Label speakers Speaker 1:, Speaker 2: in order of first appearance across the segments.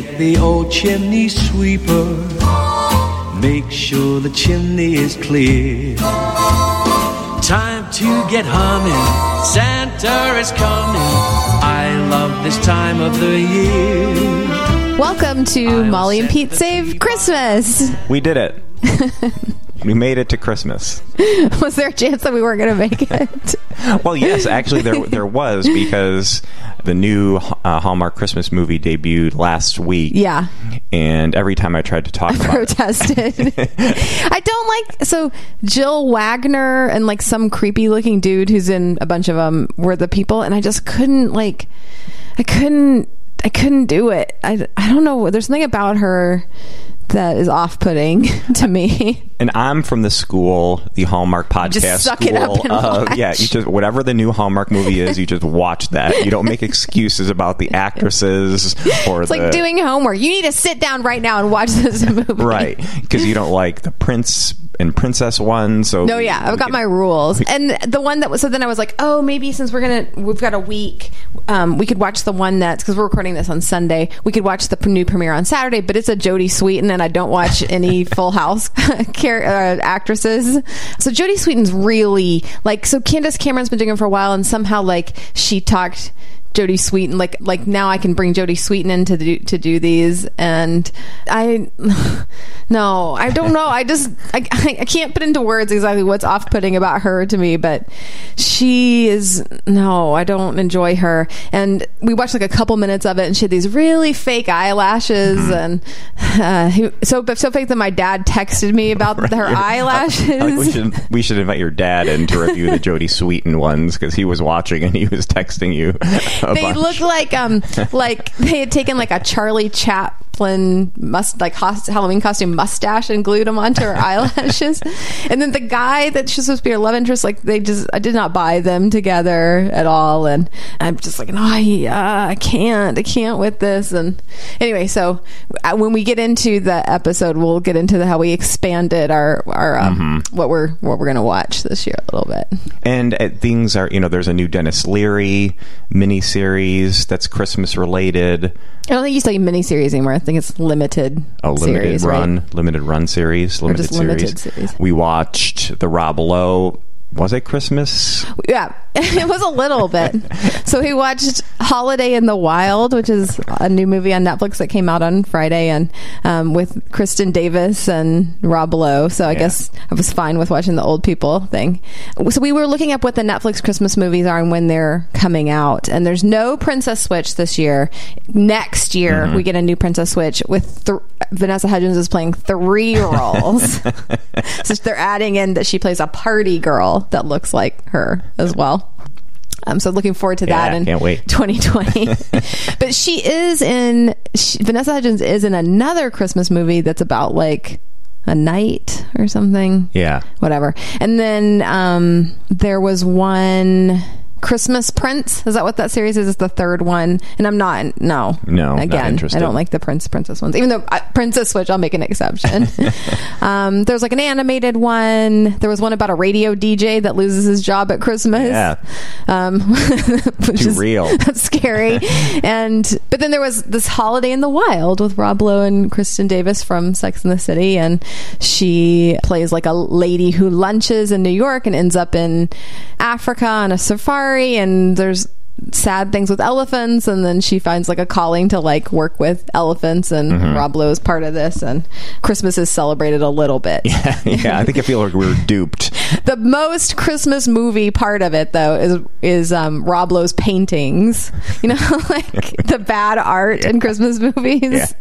Speaker 1: get the old chimney sweeper. Make sure the chimney is clear. Time to get humming. Santa is coming. I love this time of the year.
Speaker 2: Welcome to Molly and Pete Save Christmas.
Speaker 3: We did it. we made it to Christmas.
Speaker 2: Was there a chance that we weren't going to make it?
Speaker 3: Well, yes, actually, there there was because the new uh, Hallmark Christmas movie debuted last week.
Speaker 2: Yeah.
Speaker 3: and every time I tried to talk about it,
Speaker 2: Protested. I don't like so Jill Wagner and like some creepy looking dude who's in a bunch of them were the people, and I just couldn't like. I couldn't. I couldn't do it. I, I don't know. There's something about her that is off putting to me.
Speaker 3: and I'm from the school, the Hallmark podcast
Speaker 2: Just suck
Speaker 3: school
Speaker 2: it up and
Speaker 3: of
Speaker 2: watch.
Speaker 3: yeah. You just whatever the new Hallmark movie is, you just watch that. You don't make excuses about the actresses or
Speaker 2: It's
Speaker 3: the
Speaker 2: like doing homework. You need to sit down right now and watch this movie.
Speaker 3: right because you don't like the prince and princess one. So
Speaker 2: No, yeah, I've got my rules. And the one that was so then I was like, oh, maybe since we're gonna we've got a week, um, we could watch the one that's because we're recording this on Sunday. We could watch the new premiere on Saturday, but it's a Jodie Sweetin, and I don't watch any Full House uh, actresses. So Jodie Sweetin's really like so. Candace Cameron's been doing it for a while, and somehow like she talked. Jodie Sweetin. like like now I can bring Jodie Sweetin in to do to do these, and I no, I don't know. I just I, I can't put into words exactly what's off putting about her to me, but she is no, I don't enjoy her. And we watched like a couple minutes of it, and she had these really fake eyelashes, and uh, he, so so fake that my dad texted me about her eyelashes.
Speaker 3: We should we should invite your dad in to review the Jodie Sweetin ones because he was watching and he was texting you.
Speaker 2: They
Speaker 3: bunch.
Speaker 2: look like um like they had taken like a Charlie Chaplin must like hos- Halloween costume mustache and glued them onto her eyelashes, and then the guy that she's supposed to be her love interest like they just I did not buy them together at all, and I'm just like no I uh, I can't I can't with this and anyway so uh, when we get into the episode we'll get into the, how we expanded our our um, what we're what we're gonna watch this year a little bit.
Speaker 3: And uh, things are, you know, there's a new Denis Leary miniseries that's Christmas related.
Speaker 2: I don't think you say miniseries anymore. I think it's limited.
Speaker 3: A limited
Speaker 2: series, right?
Speaker 3: run, limited run series, limited series.
Speaker 2: limited series.
Speaker 3: We watched the Rob Lowe. Was it Christmas?
Speaker 2: Yeah, it was a little bit. So we watched Holiday in the Wild, which is a new movie on Netflix that came out on Friday, and um, with Kristin Davis and Rob Lowe. So I
Speaker 3: Yeah.
Speaker 2: guess I was fine with watching the old people thing. So we were looking up what the Netflix Christmas movies are and when they're coming out. And there's no Princess Switch this year. Next year we get a new Princess Switch with th- Vanessa Hudgens is playing three roles. so they're adding in that she plays a party girl that looks like her as well. Um, so looking forward to that
Speaker 3: Yeah,
Speaker 2: in
Speaker 3: can't wait.
Speaker 2: 2020. but she is in she, Vanessa Hudgens is in another Christmas movie that's about like a night or something.
Speaker 3: Yeah.
Speaker 2: Whatever. And then um, there was one Christmas Prince. Is that what that series is? It's the third one. And I'm not, no.
Speaker 3: No, not
Speaker 2: Again. I don't like the Prince Princess ones. Even though uh, Princess Switch, I'll make an exception. um, there was like an animated one. There was one about a radio DJ that loses his job at Christmas.
Speaker 3: Yeah.
Speaker 2: Um, which
Speaker 3: Too
Speaker 2: is
Speaker 3: real.
Speaker 2: That's scary. and but then there was this Holiday in the Wild with Rob Lowe and Kristin Davis from Sex and the City, and she plays like a lady who lunches in New York and ends up in Africa on a safari, and there's sad things with elephants and then she finds like a calling to like work with elephants and
Speaker 3: Mm-hmm.
Speaker 2: Rob Lowe is part of this and Christmas is celebrated a little bit.
Speaker 3: yeah, yeah I think I feel like we were duped.
Speaker 2: The most Christmas movie part of it, though, is is um, Rob Lowe's paintings. You know, like the bad art in Christmas movies.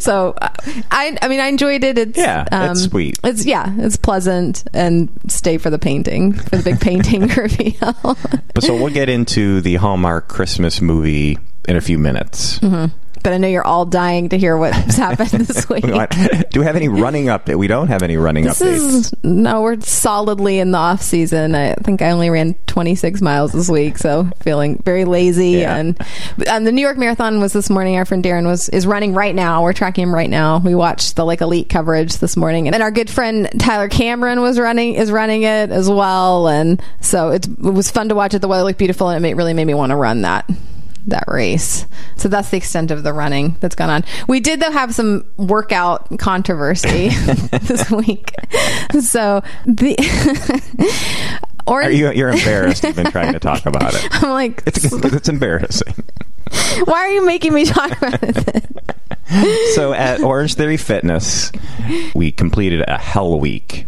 Speaker 2: So, uh, I I mean, I enjoyed it. It's
Speaker 3: Yeah, it's sweet.
Speaker 2: It's yeah, it's pleasant, and stay for the painting for the big painting reveal.
Speaker 3: But so we'll get into the Hallmark Christmas movie in a few minutes. Mm-hmm.
Speaker 2: But I know you're all dying to hear what's happened this week.
Speaker 3: Do we have any running update? We don't have any running
Speaker 2: This
Speaker 3: updates.
Speaker 2: is no, we're solidly in the off season. I think I only ran 26 miles this week, so feeling very lazy.
Speaker 3: Yeah.
Speaker 2: And um, the New York Marathon was this morning. Our friend Darren was is running right now. We're tracking him right now. We watched the like elite coverage this morning, and then our good friend Tyler Cameron was running is running it as well. And so it's, it was fun to watch it. The weather looked beautiful, and it made, really made me want to run that. That race. So that's the extent of the running that's gone on. We did though have some workout controversy this week. So the or
Speaker 3: Are you, you're embarrassed even trying to talk about it.
Speaker 2: I'm like,
Speaker 3: It's, it's embarrassing.
Speaker 2: why are you making me talk about it?
Speaker 3: So at Orange Theory Fitness, we completed a Hell Week,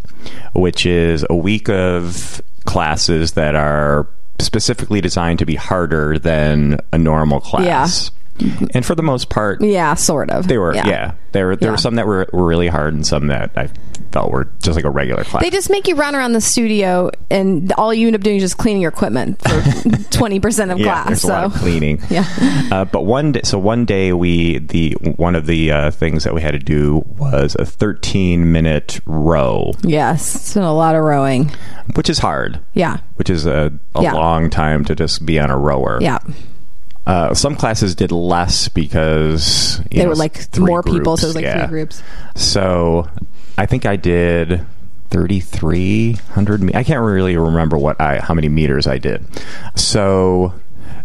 Speaker 3: which is a week of classes that are specifically designed to be harder than a normal class. And for the most part,
Speaker 2: Yeah, sort of.
Speaker 3: they were yeah. There were there
Speaker 2: Yeah.
Speaker 3: were some that were, were really hard and some that I felt were just like a regular class.
Speaker 2: They just make you run around the studio, and all you end up doing is just cleaning your equipment for twenty percent of
Speaker 3: yeah,
Speaker 2: class. so
Speaker 3: lot of cleaning.
Speaker 2: Yeah.
Speaker 3: uh, but one day, so one day we the one of the uh, things that we had to do was a 13 minute row,
Speaker 2: yes, it's been a lot of rowing.
Speaker 3: which is hard.
Speaker 2: Yeah,
Speaker 3: which is a, a
Speaker 2: Yeah.
Speaker 3: long time to just be on a rower.
Speaker 2: yeah.
Speaker 3: Uh, some classes did less because
Speaker 2: They
Speaker 3: know,
Speaker 2: were like more people, so it was like
Speaker 3: groups,
Speaker 2: three groups.
Speaker 3: So I think I did 3,300. me- I can't really remember what I how many meters I did. So.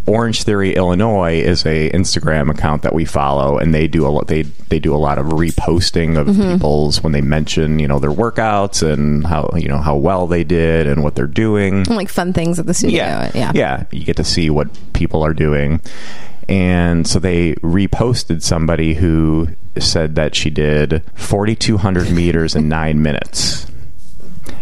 Speaker 3: Orange Theory Illinois is a Instagram account that we follow, and they do a lot. They they do a lot of reposting of
Speaker 2: Mm-hmm.
Speaker 3: people's when they mention you know their workouts and how you know how well they did and what they're doing.
Speaker 2: Like fun things at the studio.
Speaker 3: Yeah,
Speaker 2: yeah.
Speaker 3: yeah. You get to see what people are doing, and so they reposted somebody who said that she did 4,200 meters in nine minutes.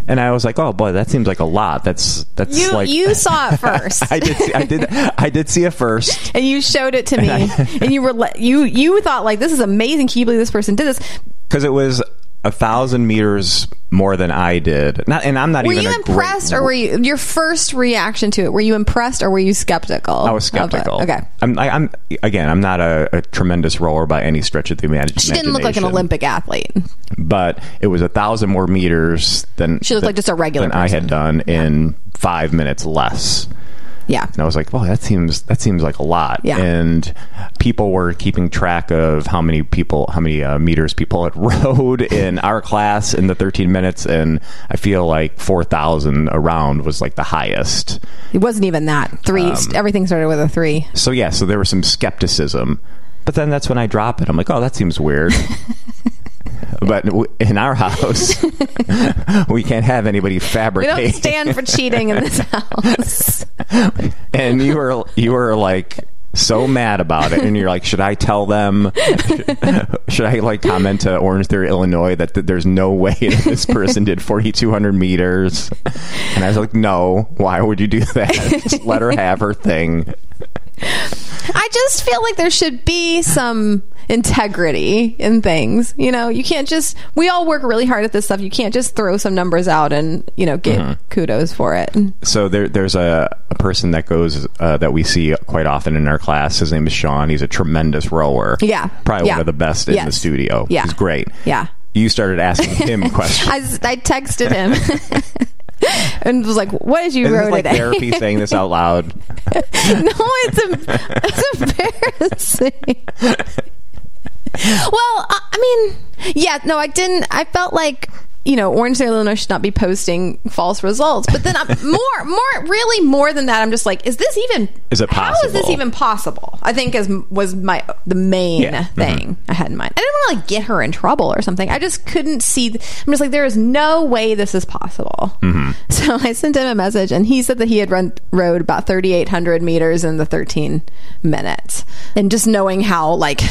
Speaker 3: And I was like, "Oh boy, that seems like a lot. That's that's
Speaker 2: You
Speaker 3: like
Speaker 2: you saw it first.
Speaker 3: I did see, I did I did see it first
Speaker 2: and you showed it to me, and you were you you thought like this is amazing. Can you believe this person did this?
Speaker 3: because it was a thousand meters more than I did. Not, and I'm not
Speaker 2: Were
Speaker 3: even
Speaker 2: you
Speaker 3: a great-
Speaker 2: impressed, or were you your first reaction to it? Were you impressed, or were you skeptical?
Speaker 3: I was skeptical.
Speaker 2: Okay,
Speaker 3: I'm, I, I'm again. I'm not a, a tremendous rower by any stretch of the imagination.
Speaker 2: she didn't look like an. Olympic athlete.
Speaker 3: but it was a thousand more meters than
Speaker 2: She looked
Speaker 3: than-
Speaker 2: like just a regular
Speaker 3: than I had done in five minutes less.
Speaker 2: Yeah,
Speaker 3: And I was like, "Well, that seems that seems like a lot."
Speaker 2: Yeah.
Speaker 3: And people were keeping track of how many people, how many uh, meters people had rode in our class in the 13 minutes, and I feel like 4,000 around was like the highest.
Speaker 2: it wasn't even that three.
Speaker 3: Um,
Speaker 2: everything started with a three.
Speaker 3: So yeah, so there was some skepticism, but then that's when I drop it. I'm like, "Oh, that seems weird." But w- in our house, we can't have anybody fabricate.
Speaker 2: We don't stand for cheating in this house.
Speaker 3: and you were you were like so mad about it and you're like should i tell them? Should i like comment to orange theory illinois that, that there's no way that this person did 4200 meters? And i was like no. Why would you do that? Just let her have her thing
Speaker 2: I just feel like there should be some integrity in things. You know, you can't just. We all work really hard at this stuff. You can't just throw some numbers out and you know get
Speaker 3: Mm-hmm.
Speaker 2: kudos for it.
Speaker 3: so there, there's a, a person that goes uh, that we see quite often in our class his name is sean he's a tremendous rower
Speaker 2: Yeah.
Speaker 3: probably
Speaker 2: Yeah.
Speaker 3: one of the best in the studio
Speaker 2: Yeah.
Speaker 3: he's great
Speaker 2: Yeah.
Speaker 3: you started asking him questions
Speaker 2: I, I texted him and was like, "What did you
Speaker 3: Is
Speaker 2: row
Speaker 3: this like
Speaker 2: today?"
Speaker 3: therapy saying this out loud?
Speaker 2: no, it's, em- it's embarrassing. well, I, I mean, yeah, no, I didn't. I felt like you know, Orange Illinois should not be posting false results. But then I'm more, more, really more than that. I'm just like, is this even?
Speaker 3: Is it possible?
Speaker 2: How is this even possible? I think is was my the main
Speaker 3: Yeah. Mm-hmm.
Speaker 2: thing I had in mind. I didn't want to like get her in trouble or something. I just couldn't see. th- I'm just like, there is no way this is possible.
Speaker 3: Mm-hmm.
Speaker 2: So I sent him a message, and he said that he had run rode about 3,800 meters in the 13 minutes, and just knowing how like.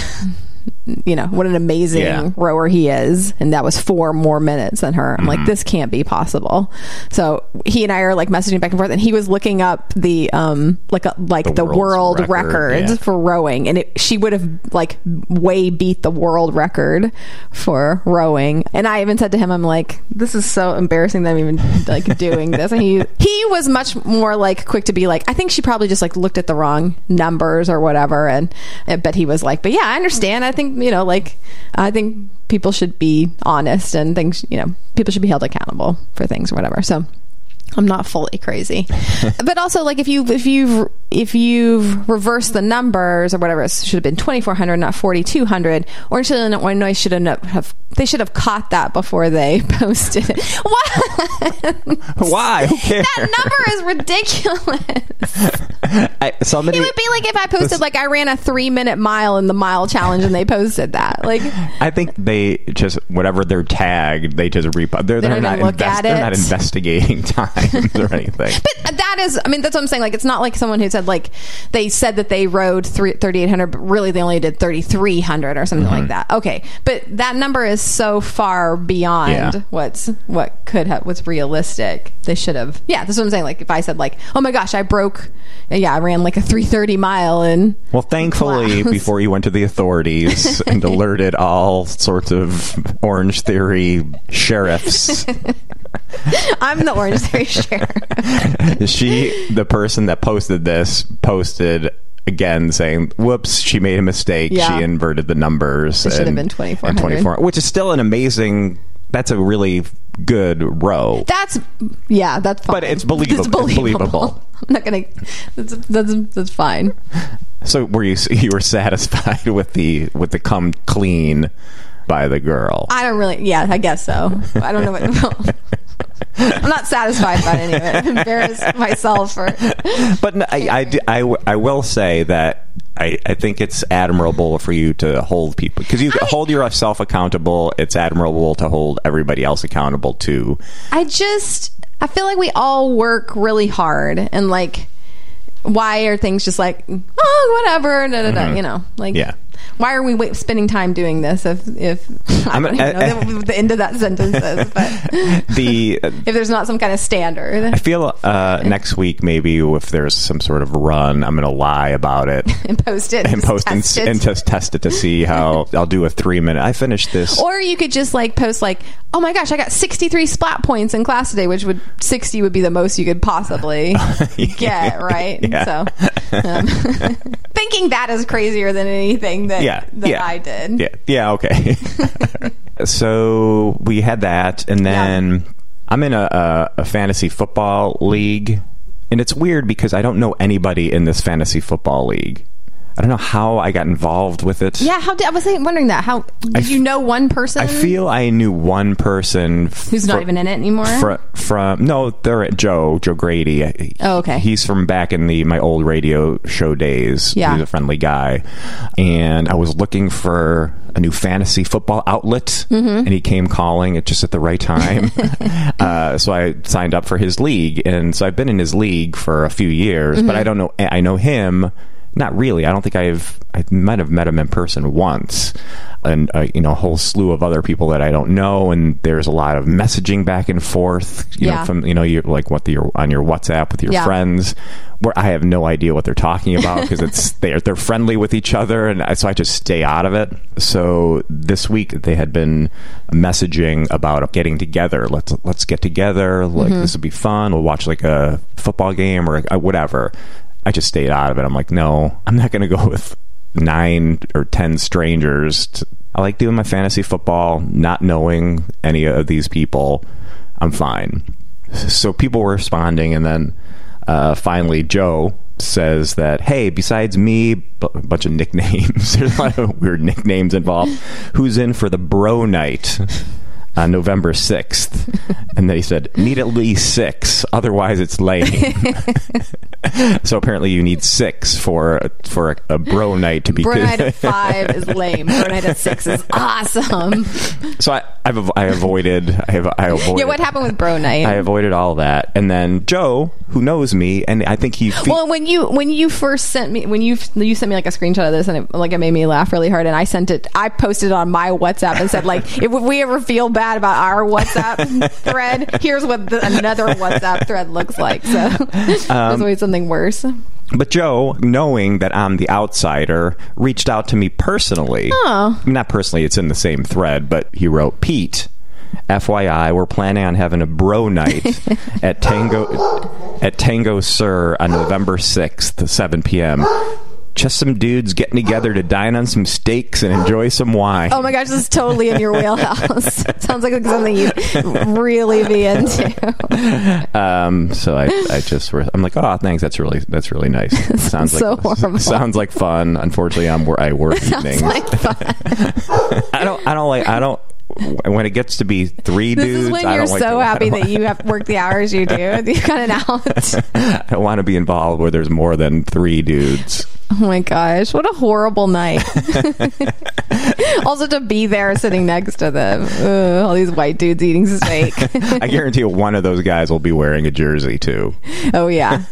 Speaker 2: You know what an amazing
Speaker 3: Yeah.
Speaker 2: rower he is, and that was four more minutes than her. I'm like, this can't be possible. So he and I are like messaging back and forth, and he was looking up the um like a, like
Speaker 3: The
Speaker 2: the, world
Speaker 3: record,
Speaker 2: records
Speaker 3: yeah.
Speaker 2: for rowing, and it, she would have like way beat the world record for rowing. And I even said to him, "I'm like, this is so embarrassing that I'm even like doing this." And he he was much more like quick to be like, "I think she probably just like looked at the wrong numbers or whatever." And I bet he was like, "But yeah, I understand. I think you know, like, I think people should be honest and things, you know, people should be held accountable for things or whatever." So. I'm not fully crazy, but also like if you if you've if you've reversed the numbers or whatever, it should have been 2400, not 4200. Orange Illinois should have, they should have caught that before they posted it. What?
Speaker 3: Why? Who cares?
Speaker 2: that number is ridiculous.
Speaker 3: I, somebody
Speaker 2: It would be like if I posted like I ran a three minute mile in the mile challenge and they posted that. Like
Speaker 3: I think they just whatever they're tagged, they just repo. They're,
Speaker 2: They
Speaker 3: they're not They're not investigating times or anything.
Speaker 2: But that is, I mean, that's what I'm saying. Like, it's not like someone who said, like, they said that they rode three- 3,800, but really they only did 3,300 or something
Speaker 3: Mm-hmm.
Speaker 2: like that. Okay. But that number is so far beyond
Speaker 3: Yeah.
Speaker 2: what's, what could have, what's realistic. They should have, yeah, that's what I'm saying. Like, if I said, like, oh my gosh, I broke, yeah, I ran like a 330 mile and
Speaker 3: Well, thankfully,
Speaker 2: Class.
Speaker 3: before you went to the authorities and alerted all sorts of Orange Theory sheriffs,
Speaker 2: I'm the Orange Theory sheriff.
Speaker 3: she, the person that posted this, posted again saying, "Whoops, she made a mistake.
Speaker 2: Yeah.
Speaker 3: She inverted the numbers.
Speaker 2: It should have
Speaker 3: and-
Speaker 2: been
Speaker 3: and
Speaker 2: 2,400.
Speaker 3: 24, which is still an amazing. That's a really good row.
Speaker 2: That's, yeah, that's fine.
Speaker 3: But it's believable- it's believable.
Speaker 2: I'm not going to, that's, that's, that's fine.
Speaker 3: So were you you were satisfied with the with the come clean by the girl?
Speaker 2: I don't really. Yeah, I guess so. I don't know what. I'm not satisfied by any of it. I embarrass myself for.
Speaker 3: But no, I, I, I I will say that I, I think it's admirable for you to hold people because you hold yourself accountable. It's admirable to hold everybody else accountable too.
Speaker 2: I just. I feel like we all work really hard, and like, why are things just like, oh, whatever, da, da, da, you know, like,
Speaker 3: Mm-hmm. Yeah.
Speaker 2: Why are we wait, spending time doing this if if I
Speaker 3: I'm-
Speaker 2: don't even know what the end of that sentence is, but
Speaker 3: The
Speaker 2: if there's not some kind of standard,
Speaker 3: I feel uh, next week maybe if there's some sort of run, I'm going to lie about it
Speaker 2: and post it
Speaker 3: and
Speaker 2: just
Speaker 3: post and,
Speaker 2: test it.
Speaker 3: and just test it to see how I'll do a three minute. I finished this.
Speaker 2: Or you could just like post like, "Oh my gosh, I got 63 splat points in class today," which would 60 would be the most you could possibly get, right?
Speaker 3: Yeah.
Speaker 2: So, um, thinking that is crazier than anything that
Speaker 3: yeah,
Speaker 2: that
Speaker 3: yeah,
Speaker 2: I did.
Speaker 3: Yeah, yeah, okay. so we had that, and then I'm in a, a, a fantasy football league, and it's weird because I don't know anybody in this fantasy football league. I don't know how I got involved with it.
Speaker 2: Yeah, how did, I was wondering that. How did
Speaker 3: f-
Speaker 2: you know one person
Speaker 3: I feel I knew one person f-
Speaker 2: who's not
Speaker 3: fr-
Speaker 2: even in it anymore?
Speaker 3: fr- from no, they're at Joe Joe Grady.
Speaker 2: Oh, okay.
Speaker 3: He's from back in the my old radio show days.
Speaker 2: Yeah.
Speaker 3: he's a friendly guy, and I was looking for a new fantasy football outlet,
Speaker 2: Mm-hmm.
Speaker 3: and he came calling at just at the right time. uh, so I signed up for his league, and so I've been in his league for a few years,
Speaker 2: Mm-hmm.
Speaker 3: but I don't know. I know him. Not really. I don't think I've. I might have met him in person once, and uh, you know, a whole slew of other people that I don't know. And there's a lot of messaging back and forth. You
Speaker 2: Yeah.
Speaker 3: know, from you know, you're like what the, you're on your WhatsApp with your
Speaker 2: Yeah.
Speaker 3: friends, where I have no idea what they're talking about because it's they're they're friendly with each other, and I, so I just stay out of it. So this week they had been messaging about getting together. Let's let's get together. Like
Speaker 2: Mm-hmm.
Speaker 3: this would be fun. We'll watch like a football game or uh, whatever. I just stayed out of it. I'm like, no, I'm not going to go with nine or ten strangers. To, I like doing my fantasy football, not knowing any of these people. I'm fine. So people were responding, and then uh, finally Joe says that, hey, besides me, bu- a bunch of nicknames. There's a lot of weird nicknames involved. Who's in for the bro night? On November 6th. And then he said, need at least six, otherwise it's lame. so apparently you need six for for a, a bro night to be
Speaker 2: Bro
Speaker 3: good.
Speaker 2: night at five is lame. Bro night at six is awesome.
Speaker 3: so I, I've I avoided I have I avoided
Speaker 2: Yeah, what happened with bro night?
Speaker 3: I avoided all that, and then Joe, who knows me, and I think he. Fe-
Speaker 2: Well, when you when you first sent me when you you sent me like a screenshot of this and it, like it made me laugh really hard and I sent it I posted it on my WhatsApp and said like if we ever feel bad about our WhatsApp thread here's what the, another WhatsApp thread looks like so
Speaker 3: Um,
Speaker 2: there's always something worse
Speaker 3: But Joe, knowing that I'm the outsider, reached out to me personally.
Speaker 2: Oh.
Speaker 3: Not personally, it's in the same thread, but he wrote, Pete, FYI, we're planning on having a bro night at Tango at Tango Sur on November 6th, 7 p.m. Just some dudes getting together to dine on some steaks and enjoy some wine.
Speaker 2: oh my gosh this is totally in your wheelhouse sounds like something you'd really be into
Speaker 3: Um, so I, I just, were- I'm like, oh, thanks. That's really, that's really nice. Sounds
Speaker 2: so
Speaker 3: like,
Speaker 2: horrible.
Speaker 3: sounds like fun. Unfortunately, I'm where I work
Speaker 2: sounds
Speaker 3: evenings.
Speaker 2: like fun
Speaker 3: I don't, I don't like, I don't. when it gets to be three
Speaker 2: This
Speaker 3: dudes,
Speaker 2: is when
Speaker 3: I
Speaker 2: you're
Speaker 3: like
Speaker 2: so happy that you have worked the hours you do. You cut it out.
Speaker 3: I don't want to be involved where there's more than three dudes.
Speaker 2: Oh my gosh, what a horrible night. also to be there sitting next to them. Ugh, all these white dudes eating steak.
Speaker 3: I guarantee you, one of those guys will be wearing a jersey too.
Speaker 2: oh yeah.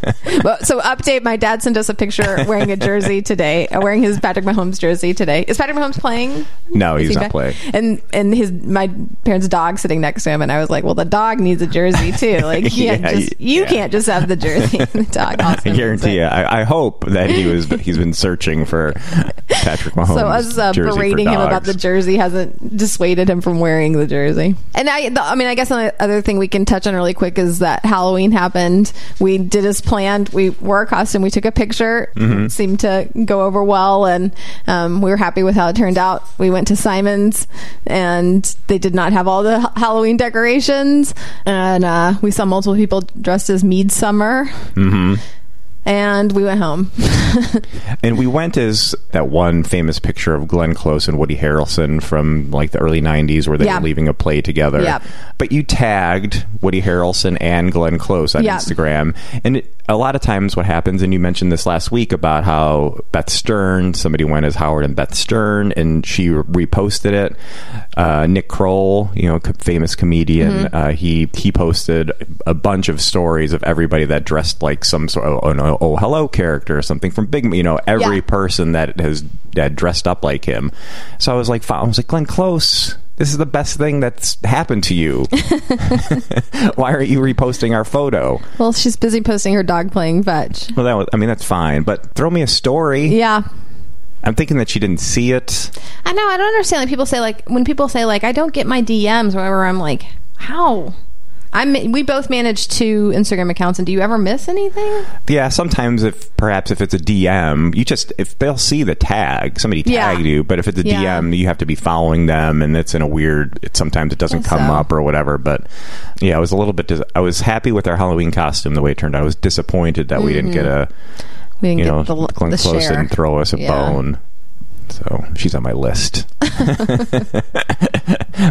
Speaker 2: Well, so update, my dad sent us a picture wearing a jersey today, uh, wearing his Patrick Mahomes jersey today. Is Patrick Mahomes playing?
Speaker 3: No,
Speaker 2: Is
Speaker 3: he's
Speaker 2: he
Speaker 3: not
Speaker 2: back?
Speaker 3: playing.
Speaker 2: And and his my parents' dog sitting next to him, and I was like, well, the dog needs a jersey too. Like you can't
Speaker 3: Yeah,
Speaker 2: just you
Speaker 3: yeah.
Speaker 2: can't just have the jersey. the dog also
Speaker 3: I guarantee you. I, I hope that he was. He's been searching for Patrick Mahomes.
Speaker 2: So us uh, berating him about the jersey hasn't dissuaded him from wearing the jersey. And I, the, I mean, I guess the other thing we can touch on really quick is that Halloween happened. We did as planned. We wore a costume. We took a picture.
Speaker 3: Mm-hmm.
Speaker 2: Seemed to go over well, and um, we were happy with how it turned out. We went to Simon's, and they did not have all the Ha- Halloween decorations, and uh, we saw multiple people dressed as Midsommar.
Speaker 3: Mm-hmm.
Speaker 2: And we went home.
Speaker 3: And we went as that one famous picture of Glenn Close and Woody Harrelson from like the early '90s, where they
Speaker 2: Yeah.
Speaker 3: were leaving a play together.
Speaker 2: Yep.
Speaker 3: But you tagged Woody Harrelson and Glenn Close on
Speaker 2: Yep.
Speaker 3: Instagram, and it, a lot of times what happens, and you mentioned this last week about how Beth Stern, somebody went as Howard and Beth Stern, and she reposted it. Uh, Nick Kroll, you know, famous comedian,
Speaker 2: Mm-hmm.
Speaker 3: uh, he he posted a bunch of stories of everybody that dressed like some sort of oh, no, oh hello character or something from Big, you know, every
Speaker 2: Yeah.
Speaker 3: person that has that dressed up like him. So I was like, I was like, Glenn Close. This is the best thing that's happened to you. Why aren't you reposting our photo?
Speaker 2: well, she's busy posting her dog playing fetch.
Speaker 3: Well, that was, I mean, that's fine, but throw me a story.
Speaker 2: Yeah.
Speaker 3: I'm thinking that she didn't see it.
Speaker 2: I know. I don't understand. Like people say, like when people say, like I don't get my DMs or whatever. I'm like, how? I'm. We both manage two Instagram accounts, and do you ever miss anything?
Speaker 3: Yeah, sometimes if perhaps if it's a DM, you just if they'll see the tag, somebody
Speaker 2: Yeah.
Speaker 3: tagged you, but if it's a
Speaker 2: Yeah.
Speaker 3: DM, you have to be following them, and it's in a weird. It, sometimes it doesn't
Speaker 2: Guess
Speaker 3: come
Speaker 2: so.
Speaker 3: up or whatever. But yeah, I was a little bit. Dis- I was happy with our Halloween costume the way it turned out. I was disappointed that we didn't get a
Speaker 2: We didn't
Speaker 3: you know
Speaker 2: get the, the
Speaker 3: Close
Speaker 2: share.
Speaker 3: didn't throw us a
Speaker 2: Yeah.
Speaker 3: bone. So she's on my list.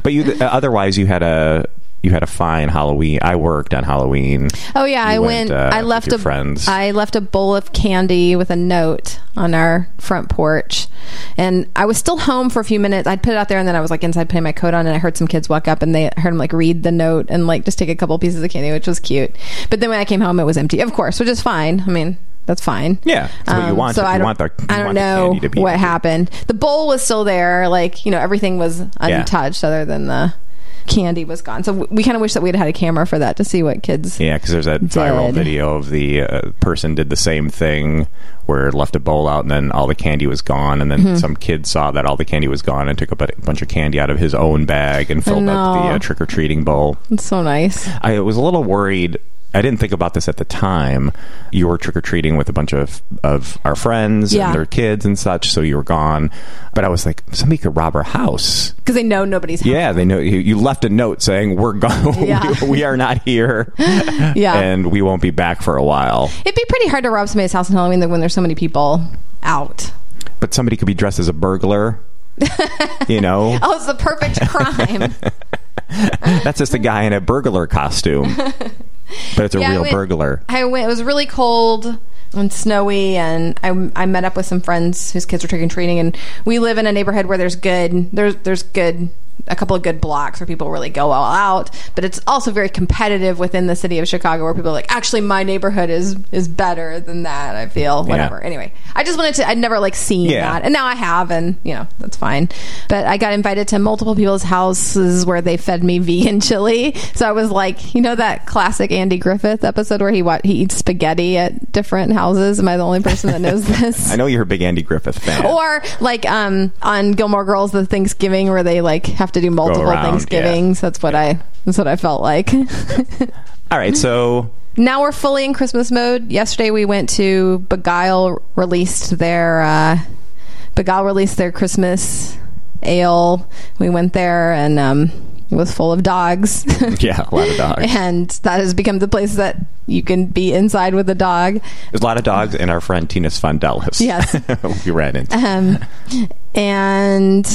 Speaker 3: but you uh, otherwise you had a you had a fine Halloween. I worked on Halloween.
Speaker 2: Oh yeah,
Speaker 3: You
Speaker 2: I
Speaker 3: went, uh,
Speaker 2: I left a
Speaker 3: friends.
Speaker 2: I left a bowl of candy with a note on our front porch, and I was still home for a few minutes. I'd put it out there, and then I was like inside putting my coat on, and I heard some kids walk up, and they heard them like read the note and like just take a couple pieces of candy, which was cute. But then when I came home, it was empty, of course, which is fine. I mean. That's fine.
Speaker 3: Yeah, that's what you want.
Speaker 2: So
Speaker 3: You
Speaker 2: I don't,
Speaker 3: want the- you
Speaker 2: I don't
Speaker 3: want the
Speaker 2: know
Speaker 3: candy to be
Speaker 2: what
Speaker 3: empty.
Speaker 2: happened. The bowl was still there. Like you know, everything was untouched, other than the candy was gone. So we kind of wish that we'd had a camera for that to see what kids.
Speaker 3: Yeah, because there's that viral video of the uh, person did the same thing where left a bowl out and then all the candy was gone, and then
Speaker 2: Mm-hmm.
Speaker 3: some kid saw that all the candy was gone and took a bunch of candy out of his own bag and filled up the uh, trick or treating bowl.
Speaker 2: It's so nice.
Speaker 3: I was a little worried. I didn't think about this at the time. You were trick or treating with a bunch of of our friends
Speaker 2: Yeah.
Speaker 3: and their kids and such, so you were gone. But I was like, somebody could rob our house.
Speaker 2: because they know nobody's home.
Speaker 3: Yeah, they know you, you left a note saying we're gone.
Speaker 2: Yeah.
Speaker 3: we, we are not here.
Speaker 2: Yeah.
Speaker 3: and we won't be back for a while.
Speaker 2: It'd be pretty hard to rob somebody's house on Halloween when there's so many people out.
Speaker 3: But somebody could be dressed as a burglar. you know,
Speaker 2: Oh, it's the perfect crime.
Speaker 3: that's just a guy in a burglar costume. But it's a
Speaker 2: Yeah, I
Speaker 3: real
Speaker 2: went-
Speaker 3: burglar.
Speaker 2: I went. It was really cold and snowy, and I, I met up with some friends whose kids were trick or treating, and we live in a neighborhood where there's good there's there's good a couple of good blocks where people really go all out, but it's also very competitive within the city of Chicago where people are like, actually, my neighborhood is is better than that. I feel whatever. Anyway, I just wanted to. I'd never like seen
Speaker 3: Yeah.
Speaker 2: that, and now I have, and you know that's fine. But I got invited to multiple people's houses where they fed me vegan chili, so I was like, you know that classic Andy Griffith episode where he what he eats spaghetti at different houses. Am I the only person that knows this?
Speaker 3: I know you're a big Andy Griffith fan.
Speaker 2: Or like um on Gilmore Girls, the Thanksgiving where they like have to do multiple
Speaker 3: around,
Speaker 2: Thanksgivings. That's what I. That's what I felt like.
Speaker 3: All right, so
Speaker 2: now we're fully in Christmas mode. Yesterday we went to Begyle released their uh, Begyle released their Christmas ale. We went there and um, it was full of dogs.
Speaker 3: yeah, a lot of dogs.
Speaker 2: and that has become the place that you can be inside with a dog.
Speaker 3: There's a lot of dogs, and our friend Tina Sfondeles.
Speaker 2: Yes.
Speaker 3: we ran into.
Speaker 2: Um, and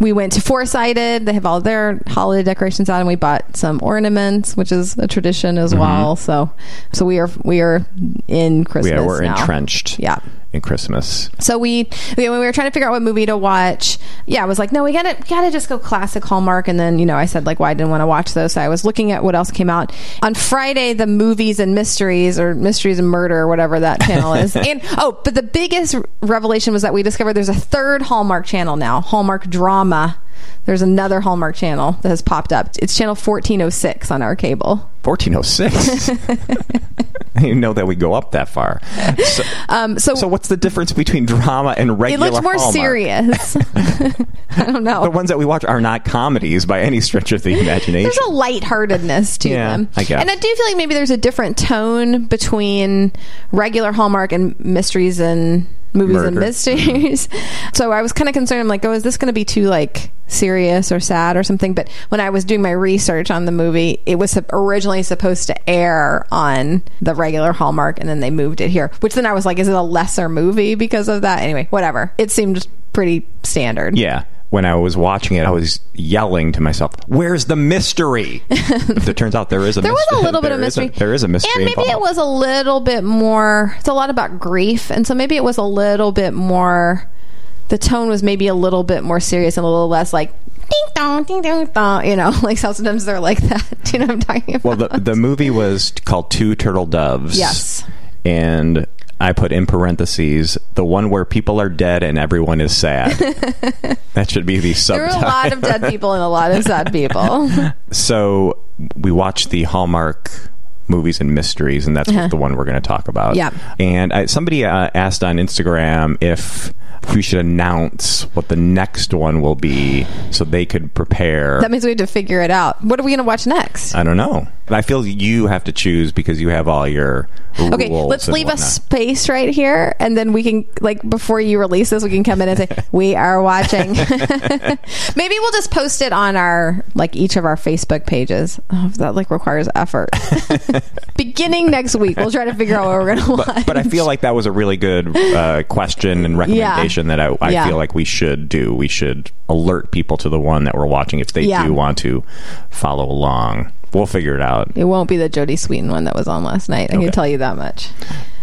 Speaker 2: we went to Four Sided. They have all their holiday decorations out, and we bought some ornaments, which is a tradition as well. So, so we are we are in Christmas.
Speaker 3: Yeah, we're
Speaker 2: now.
Speaker 3: entrenched.
Speaker 2: Yeah.
Speaker 3: In Christmas.
Speaker 2: So we, we when we were trying to figure out what movie to watch, yeah, I was like, no, we gotta gotta just go classic Hallmark. And then you know, I said like, why I didn't want to watch those. So I was looking at what else came out on Friday. The movies and mysteries or mysteries and murder or whatever that channel is. and oh, but the biggest revelation was that we discovered there's a third Hallmark channel now, Hallmark Drama. There's another Hallmark channel that has popped up. It's channel 1406 on our cable.
Speaker 3: 1406. I didn't know that we go up that far. So,
Speaker 2: Um, so,
Speaker 3: so what's the difference between drama and regular?
Speaker 2: it looks more
Speaker 3: Hallmark?
Speaker 2: serious. I don't know.
Speaker 3: The ones that we watch are not comedies by any stretch of the imagination.
Speaker 2: there's a lightheartedness to
Speaker 3: Yeah,
Speaker 2: them.
Speaker 3: I guess.
Speaker 2: And I do feel like maybe there's a different tone between regular Hallmark and mysteries and movies and
Speaker 3: Murder.
Speaker 2: mysteries. so I was kind of concerned. I'm like, oh, is this going to be too like serious or sad or something? But when I was doing my research on the movie, it was originally supposed to air on the regular Hallmark, and then they moved it here. Which then I was like, is it a lesser movie because of that? Anyway, whatever. It seemed pretty standard.
Speaker 3: yeah. When I was watching it, I was yelling to myself, "Where's the mystery?" if it turns out there is a
Speaker 2: There was
Speaker 3: mystery.
Speaker 2: a little bit of
Speaker 3: There is a-
Speaker 2: mystery.
Speaker 3: there is a mystery.
Speaker 2: And maybe it was a little bit more, it's a lot about grief. And so maybe it was a little bit more, the tone was maybe a little bit more serious and a little less like, ding dong, ding dong, dong, you know, like sometimes they're like that. Do you know what I'm talking about?
Speaker 3: Well, the the movie was called Two Turtle Doves.
Speaker 2: Yes.
Speaker 3: And I put in parentheses the one where people are dead and everyone is sad. that should be the subtitle.
Speaker 2: there were a lot of dead people and a lot of sad people.
Speaker 3: So we watched the Hallmark movies and mysteries, and that's the one we're going to talk about.
Speaker 2: Uh-huh. Yeah.
Speaker 3: And I, somebody uh, asked on Instagram if we should announce what the next one will be, so they could prepare.
Speaker 2: that means we have to figure it out. What are we going to watch next?
Speaker 3: I don't know. I feel you have to choose because you have all your
Speaker 2: Okay, let's leave a space right here, and then we can like before you release this, we can come in and say we are watching. Maybe we'll just post it on our like each of our Facebook pages. Oh, that like requires effort. Beginning next week, we'll try to figure out what we're going to watch.
Speaker 3: but, but I feel like that was a really good uh, question and recommendation that I, I
Speaker 2: Yeah.
Speaker 3: feel like we should do. We should alert people to the one that we're watching if they
Speaker 2: Yeah.
Speaker 3: do want to follow along. We'll figure it out.
Speaker 2: It won't be the Jodie Sweetin one that was on last night. I
Speaker 3: Okay.
Speaker 2: can tell you that much.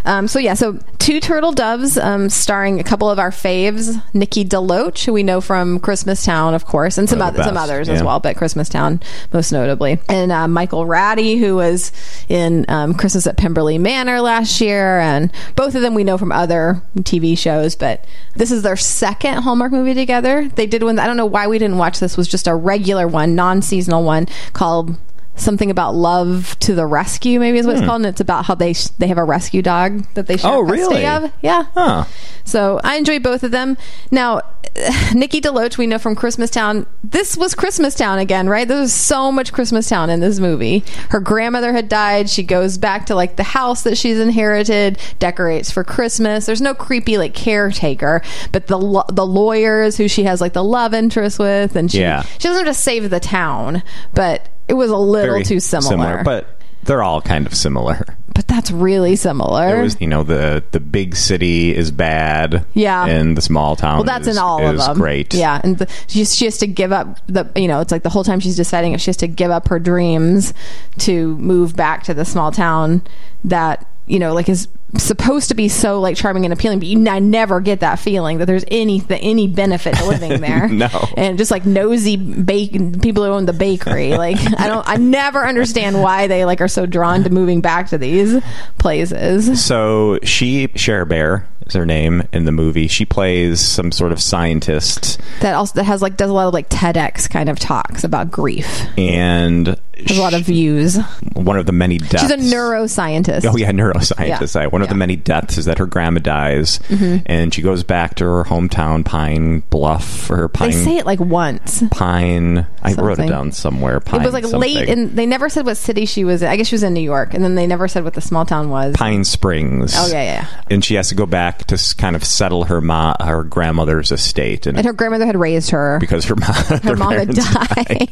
Speaker 2: Um, so yeah, so two turtle doves, um, starring a couple of our faves, Nikki DeLoach, who we know from Christmas Town, of course, and some
Speaker 3: One of the
Speaker 2: other, some others as well, but Christmas Town most notably, and uh, Michael Rady, who was in um, Christmas at Pemberley Manor last year, and both of them we know from other TV shows. But this is their second Hallmark movie together. They did one. I don't know why we didn't watch this. Was just a regular one, non-seasonal one called something about love to the rescue maybe is what it's called and it's about how they sh- they have a rescue dog that they share
Speaker 3: Hmm. Oh, really?
Speaker 2: of yeah
Speaker 3: Huh.
Speaker 2: so I enjoy both of them. Now, Nikki DeLoach, we know from Christmas Town. This was Christmas Town again, right? There was so much Christmas Town in this movie. Her grandmother had died. She goes back to like the house that she's inherited, decorates for Christmas. There's no creepy like caretaker, but the lo- the lawyers who she has like the love interest with, and she
Speaker 3: Yeah.
Speaker 2: she doesn't have to save the town, but it was a little
Speaker 3: Very
Speaker 2: too similar.
Speaker 3: but they're all kind of similar.
Speaker 2: but that's really similar.
Speaker 3: It was, you know, the the big city is bad,
Speaker 2: Yeah.
Speaker 3: and the small town.
Speaker 2: Well, that's
Speaker 3: is,
Speaker 2: in all of them.
Speaker 3: Great,
Speaker 2: Yeah, and the, she, she has to give up the. You know, it's like the whole time she's deciding if she has to give up her dreams to move back to the small town that you know, like is supposed to be so like charming and appealing, but you I never get that feeling that there's any the, any benefit to living there.
Speaker 3: No.
Speaker 2: and just like nosy bacon people who own the bakery. Like I don't, I never understand why they like are so drawn to moving back to these places.
Speaker 3: So she, Cher Bear, is her name in the movie. She plays some sort of scientist,
Speaker 2: That also that has like does a lot of like TEDx kind of talks about grief.
Speaker 3: and
Speaker 2: There's a lot of views.
Speaker 3: one of the many deaths.
Speaker 2: She's a neuroscientist.
Speaker 3: Oh yeah, neuroscientist.
Speaker 2: Yeah. Mm-hmm.
Speaker 3: One of the many deaths is that her grandma dies, and she goes back to her hometown, Pine Bluff, or Pine.
Speaker 2: They say it like once.
Speaker 3: Pine. I wrote it down somewhere. Pine
Speaker 2: It was like late, and they never said what city she was in. I guess she was in New York, and then they never said what the small town was.
Speaker 3: Pine Springs.
Speaker 2: Oh, yeah, yeah.
Speaker 3: And she has to go back to kind of settle her ma- her grandmother's estate, and,
Speaker 2: And her grandmother had raised her.
Speaker 3: because her mom
Speaker 2: Her mom had died.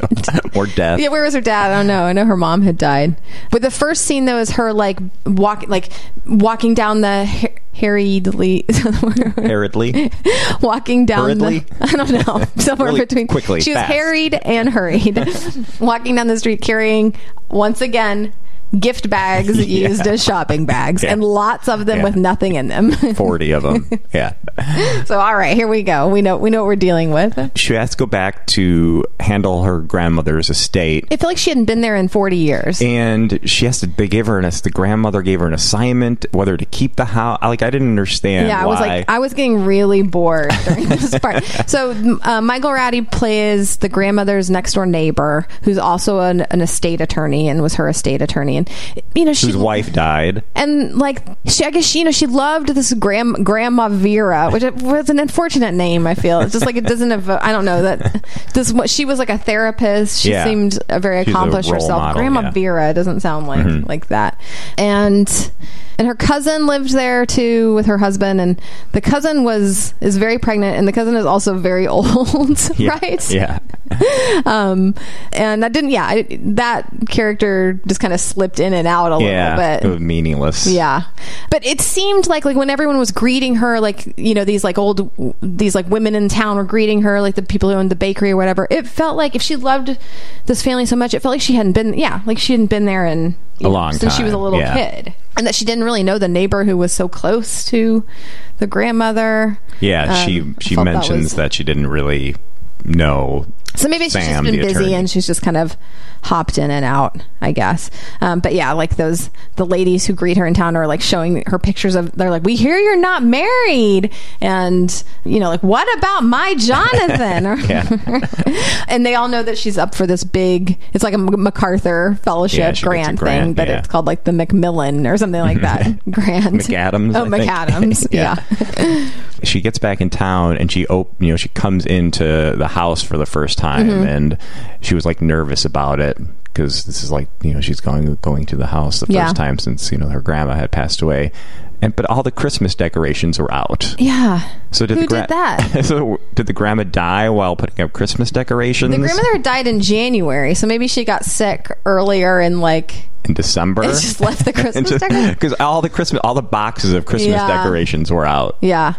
Speaker 3: or death.
Speaker 2: Yeah, where was her dad? I don't know. I know her mom had died. But the first scene though is her like walking, like walking down the harriedly
Speaker 3: Hurriedly.
Speaker 2: walking down
Speaker 3: Hurriedly?
Speaker 2: the I don't know somewhere
Speaker 3: Really
Speaker 2: between
Speaker 3: quickly,
Speaker 2: she was
Speaker 3: fast.
Speaker 2: harried and hurried walking down the street carrying once again gift bags
Speaker 3: Yeah.
Speaker 2: used as shopping bags
Speaker 3: Yeah.
Speaker 2: and lots of them
Speaker 3: Yeah.
Speaker 2: with nothing in them
Speaker 3: 40 of them. Yeah.
Speaker 2: so all right here we go we know we know what we're dealing with
Speaker 3: She has to go back to handle her grandmother's estate.
Speaker 2: I feel like she hadn't been there in 40 years
Speaker 3: And she has to. They gave her an. The grandmother gave her an assignment whether to keep the house. Like I didn't understand.
Speaker 2: Yeah, I
Speaker 3: why.
Speaker 2: was like, I was getting really bored during this part. So, uh, Michael Rady plays the grandmother's next door neighbor, who's also an, an estate attorney and was her estate attorney, and you know she
Speaker 3: whose wife died.
Speaker 2: and like she, I guess she, you know, she loved this grand grandma Vera, which was an unfortunate name. I feel it's just like it doesn't have. I don't know that this. What she was like a therapist. She
Speaker 3: Yeah.
Speaker 2: seemed very
Speaker 3: She's
Speaker 2: accomplished herself.
Speaker 3: model,
Speaker 2: grandma
Speaker 3: yeah. Mm-hmm.
Speaker 2: Vera doesn't sound like like that, and and her cousin lived there too with her husband, and the cousin was is very pregnant, and the cousin is also very old,
Speaker 3: Yeah.
Speaker 2: right?
Speaker 3: Yeah.
Speaker 2: Um, and that didn't. Yeah, I, that character just kind of slipped in and out a
Speaker 3: Yeah.
Speaker 2: little
Speaker 3: It
Speaker 2: bit.
Speaker 3: was meaningless.
Speaker 2: Yeah, but it seemed like like when everyone was greeting her, like you know these like old these like women in town were greeting her, like the people who owned the bakery or whatever. It felt like if she loved this family so much, it felt like she hadn't been yeah, like she hadn't been there in
Speaker 3: A
Speaker 2: know,
Speaker 3: long
Speaker 2: since she was a little
Speaker 3: yeah.
Speaker 2: kid, and that she didn't really know the neighbor who was so close to the grandmother.
Speaker 3: Yeah.
Speaker 2: Um,
Speaker 3: she she
Speaker 2: felt that
Speaker 3: mentions
Speaker 2: was-
Speaker 3: that, she didn't really know.
Speaker 2: So maybe she's just been busy
Speaker 3: attorney.
Speaker 2: and she's just kind of hopped in and out, I guess. Um, but yeah, like those the ladies who greet her in town are like showing her pictures of. They're like, "We hear you're not married," and you know, like, "What about my Jonathan?" And they all know that she's up for this big. It's like a MacArthur Fellowship
Speaker 3: a
Speaker 2: grant,
Speaker 3: grant,
Speaker 2: thing, but
Speaker 3: yeah.
Speaker 2: it's called like the Macmillan or something like that. grant.
Speaker 3: McAdams.
Speaker 2: Oh,
Speaker 3: I think.
Speaker 2: McAdams. yeah.
Speaker 3: She gets back in town and she op- you know she comes into the house for the first time
Speaker 2: Mm-hmm.
Speaker 3: and she was like nervous about it because this is like you know she's going going to the house the
Speaker 2: Yeah.
Speaker 3: first time since you know her grandma had passed away and but all the christmas decorations were out
Speaker 2: Yeah.
Speaker 3: so did
Speaker 2: Who
Speaker 3: the gra-
Speaker 2: did that?
Speaker 3: so did the grandma die while putting up christmas decorations
Speaker 2: The grandmother died in January, so maybe she got sick earlier in like
Speaker 3: in december
Speaker 2: It just left the Christmas decorations.
Speaker 3: because all the christmas all the boxes of christmas
Speaker 2: Yeah.
Speaker 3: decorations were out
Speaker 2: yeah.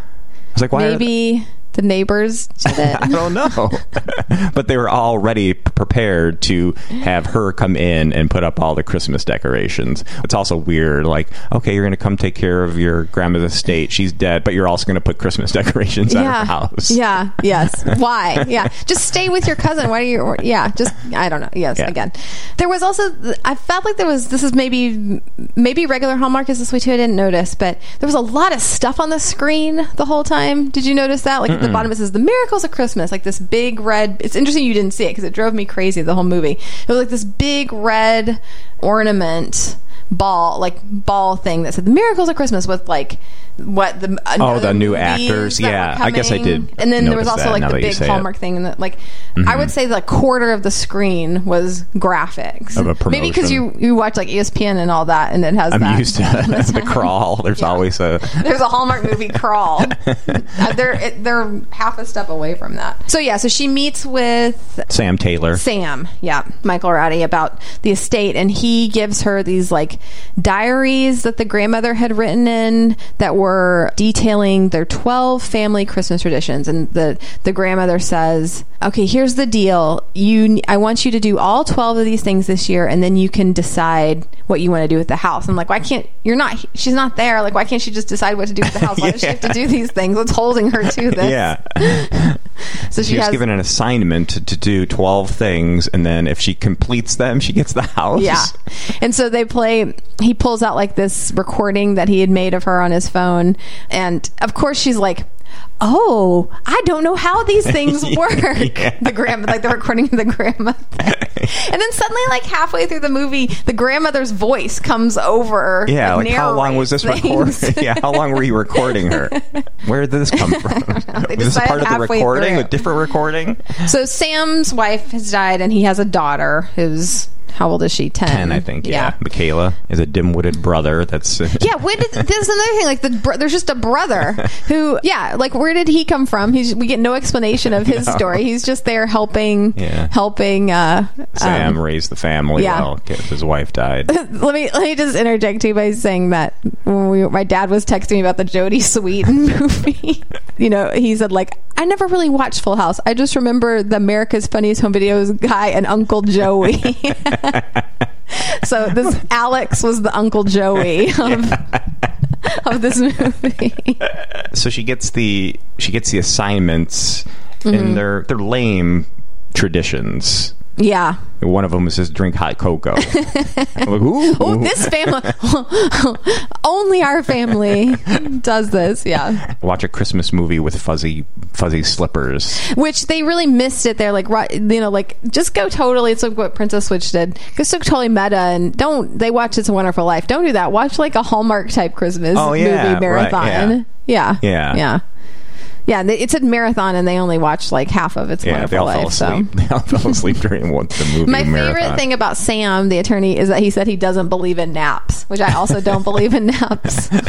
Speaker 3: Was like why
Speaker 2: Maybe the neighbors.
Speaker 3: I don't know. but they were already prepared to have her come in and put up all the Christmas decorations. It's also weird. Like, okay, you're going to come take care of your grandma's estate. She's dead, but you're also going to put Christmas decorations at
Speaker 2: yeah.
Speaker 3: her house.
Speaker 2: Yeah. Yes. Why? Yeah. Just stay with your cousin. Why do you? Yeah. Just I don't know. Yes.
Speaker 3: Yeah.
Speaker 2: Again, there was also I felt like there was this is maybe maybe regular Hallmark is this way too. I didn't notice, but there was a lot of stuff on the screen the whole time. Did you notice that? Like at the bottom it says the miracles of Christmas, like this big red. It's interesting you didn't see it because it drove me crazy the whole movie. It was like this big red ornament ball like ball thing that said the miracles of christmas with like what the
Speaker 3: Oh, the new actors. Yeah, I guess I did
Speaker 2: and then there was also like the big
Speaker 3: say it. Mm-hmm.
Speaker 2: hallmark thing and that like i would say the quarter of the screen was graphics
Speaker 3: Of a
Speaker 2: maybe because you you watch like espn and all that and it has
Speaker 3: I'm
Speaker 2: that
Speaker 3: used to the crawl. There's
Speaker 2: Yeah.
Speaker 3: always a.
Speaker 2: there's a Hallmark movie crawl. Uh, they're it, they're half a step away from that. So yeah, so she meets with
Speaker 3: Sam Taylor.
Speaker 2: Sam, yeah, Michael Rady about the estate, and he gives her these like diaries that the grandmother had written in that were detailing their twelve family Christmas traditions. And the the grandmother says, "Okay, here's the deal. You, I want you to do all twelve of these things this year, and then you can decide what you want to do with the house." I'm like, "Why can't you're not? She's not there. Like, why can't she just decide what to do with the house? Why does she have to do these things? What's holding her to this?"
Speaker 3: Yeah.
Speaker 2: So she,
Speaker 3: She was
Speaker 2: has
Speaker 3: given an assignment to, to do 12 things, and then if she completes them, she gets the house.
Speaker 2: Yeah. And so they play, he pulls out like this recording that he had made of her on his phone. And of course, she's like, Oh, I don't know how these things work.
Speaker 3: Yeah.
Speaker 2: The grandma, like the recording of the grandmother. and then suddenly, like halfway through the movie, the grandmother's voice comes over.
Speaker 3: Yeah, like how long was this recording? yeah, how long were you recording her? Where did this come from? Was this part of the recording?
Speaker 2: through.
Speaker 3: A different recording?
Speaker 2: So Sam's wife has died, and he has a daughter who's how old is she? Ten.
Speaker 3: Ten, I think. Yeah. Michaela is a dim-witted brother. That's
Speaker 2: yeah. When did, this is another thing. Like the there's just a brother who, yeah. Like where did he come from? He's we get no explanation of his
Speaker 3: No.
Speaker 2: story. He's just there helping,
Speaker 3: Yeah.
Speaker 2: helping. uh
Speaker 3: Sam raised the family
Speaker 2: yeah.
Speaker 3: well. His wife died.
Speaker 2: let me let me just interject too by saying that when we, my dad was texting me about the Jodie Sweetin movie, you know, he said like I never really watched Full House. I just remember the America's Funniest Home Videos guy and Uncle Joey. so this Alex was the Uncle Joey of, of this movie.
Speaker 3: so she gets the she gets the assignments,
Speaker 2: Mm-hmm.
Speaker 3: and they're they're lame traditions.
Speaker 2: Yeah.
Speaker 3: One of them is just drink hot cocoa. Like, ooh.
Speaker 2: Oh, this family, only our family does this. Yeah.
Speaker 3: Watch a Christmas movie with fuzzy fuzzy slippers.
Speaker 2: which they really missed it there like right you know like just go totally it's like what princess switch did go totally meta and don't they watch it's a wonderful life don't do that watch like a hallmark type christmas
Speaker 3: Oh, yeah,
Speaker 2: movie
Speaker 3: right,
Speaker 2: marathon yeah
Speaker 3: Yeah.
Speaker 2: yeah yeah they- it said marathon and they only watched like half of it's a
Speaker 3: Yeah, they
Speaker 2: wonderful
Speaker 3: fell
Speaker 2: life
Speaker 3: asleep.
Speaker 2: so
Speaker 3: They all fell asleep during one, the movie
Speaker 2: my
Speaker 3: marathon.
Speaker 2: favorite thing about Sam, the attorney, is that he said he doesn't believe in naps, which I also don't believe in naps.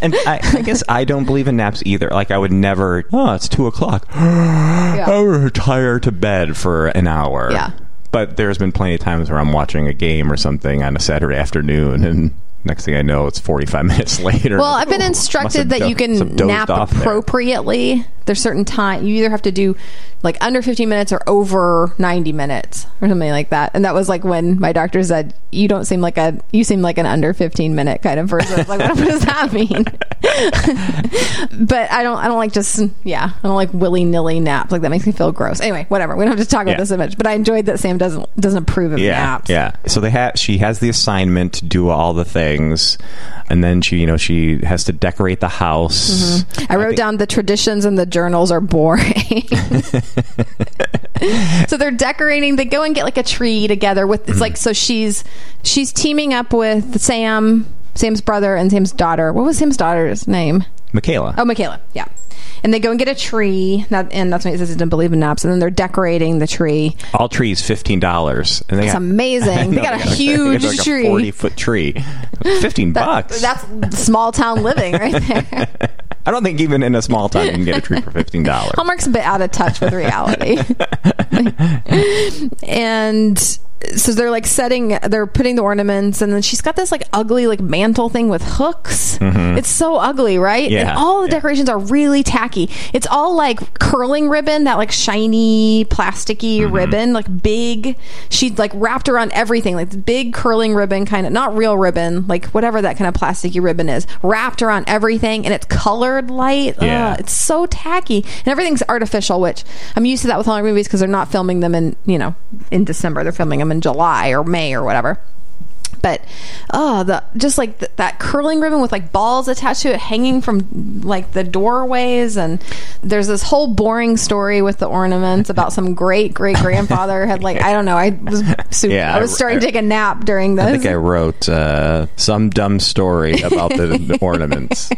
Speaker 3: And I, I guess I don't believe in naps either. Like I would never. Oh, it's two o'clock.
Speaker 2: Yeah.
Speaker 3: I would retire to bed for an hour.
Speaker 2: Yeah.
Speaker 3: But there's been plenty of times where I'm watching a game or something on a Saturday afternoon, and next thing I know, it's 45 minutes later.
Speaker 2: Well, I've been instructed that you can nap appropriately. There's certain time you either have to do like under 15 minutes or over 90 minutes or something like that. And that was like when my doctor said, "You don't seem like a you seem like an under 15 minute kind of person." I was like, what, what does that mean? but I don't I don't like just yeah I don't like willy nilly naps like that makes me feel gross. Anyway, whatever. We don't have to talk
Speaker 3: Yeah.
Speaker 2: about this so much. But I enjoyed that Sam doesn't doesn't approve of
Speaker 3: Yeah,
Speaker 2: naps.
Speaker 3: yeah. So they have. She has the assignment to do all the things, and then she, you know, she has to decorate the house. Mm-hmm.
Speaker 2: I wrote down the traditions and the journals are boring. so they're decorating. They go and get like a tree together with. It's like so she's she's teaming up with Sam, Sam's brother, and Sam's daughter. What was Sam's daughter's name?
Speaker 3: Michaela.
Speaker 2: Oh, Michaela. Yeah. And they go and get a tree, that, and that's when he says he doesn't believe in naps. And then they're decorating the tree.
Speaker 3: All trees fifteen dollars, and they
Speaker 2: It's
Speaker 3: got
Speaker 2: amazing. They got a huge
Speaker 3: like
Speaker 2: tree.
Speaker 3: forty foot tree, fifteen
Speaker 2: That-
Speaker 3: bucks.
Speaker 2: That's small town living right there.
Speaker 3: I don't think even in a small town you can get a tree for fifteen dollars.
Speaker 2: Hallmark's a bit out of touch with reality. and so they're like setting, they're putting the ornaments, and then she's got this like ugly like mantle thing with hooks. Mm-hmm. It's so ugly, right? And
Speaker 3: Yeah.
Speaker 2: all the
Speaker 3: Yeah.
Speaker 2: decorations are really tacky. It's all like curling ribbon, that like shiny, plasticky mm-hmm. ribbon, like big. She like wrapped around everything, like big curling ribbon, kind of not real ribbon, like whatever that kind of plasticky ribbon is, wrapped around everything, and it's colored light.
Speaker 3: Yeah.
Speaker 2: Ugh, it's so tacky and everything's artificial which i'm used to that with Hallmark movies because they're not filming them in you know in december they're filming them in july or may or whatever but oh the just like th- that curling ribbon with like balls attached to it hanging from like the doorways. And there's this whole boring story with the ornaments about some great great grandfather had like i don't know. I was super
Speaker 3: Yeah,
Speaker 2: i was
Speaker 3: I-
Speaker 2: starting to take a nap during this
Speaker 3: I think I wrote uh, some dumb story about the, the ornaments.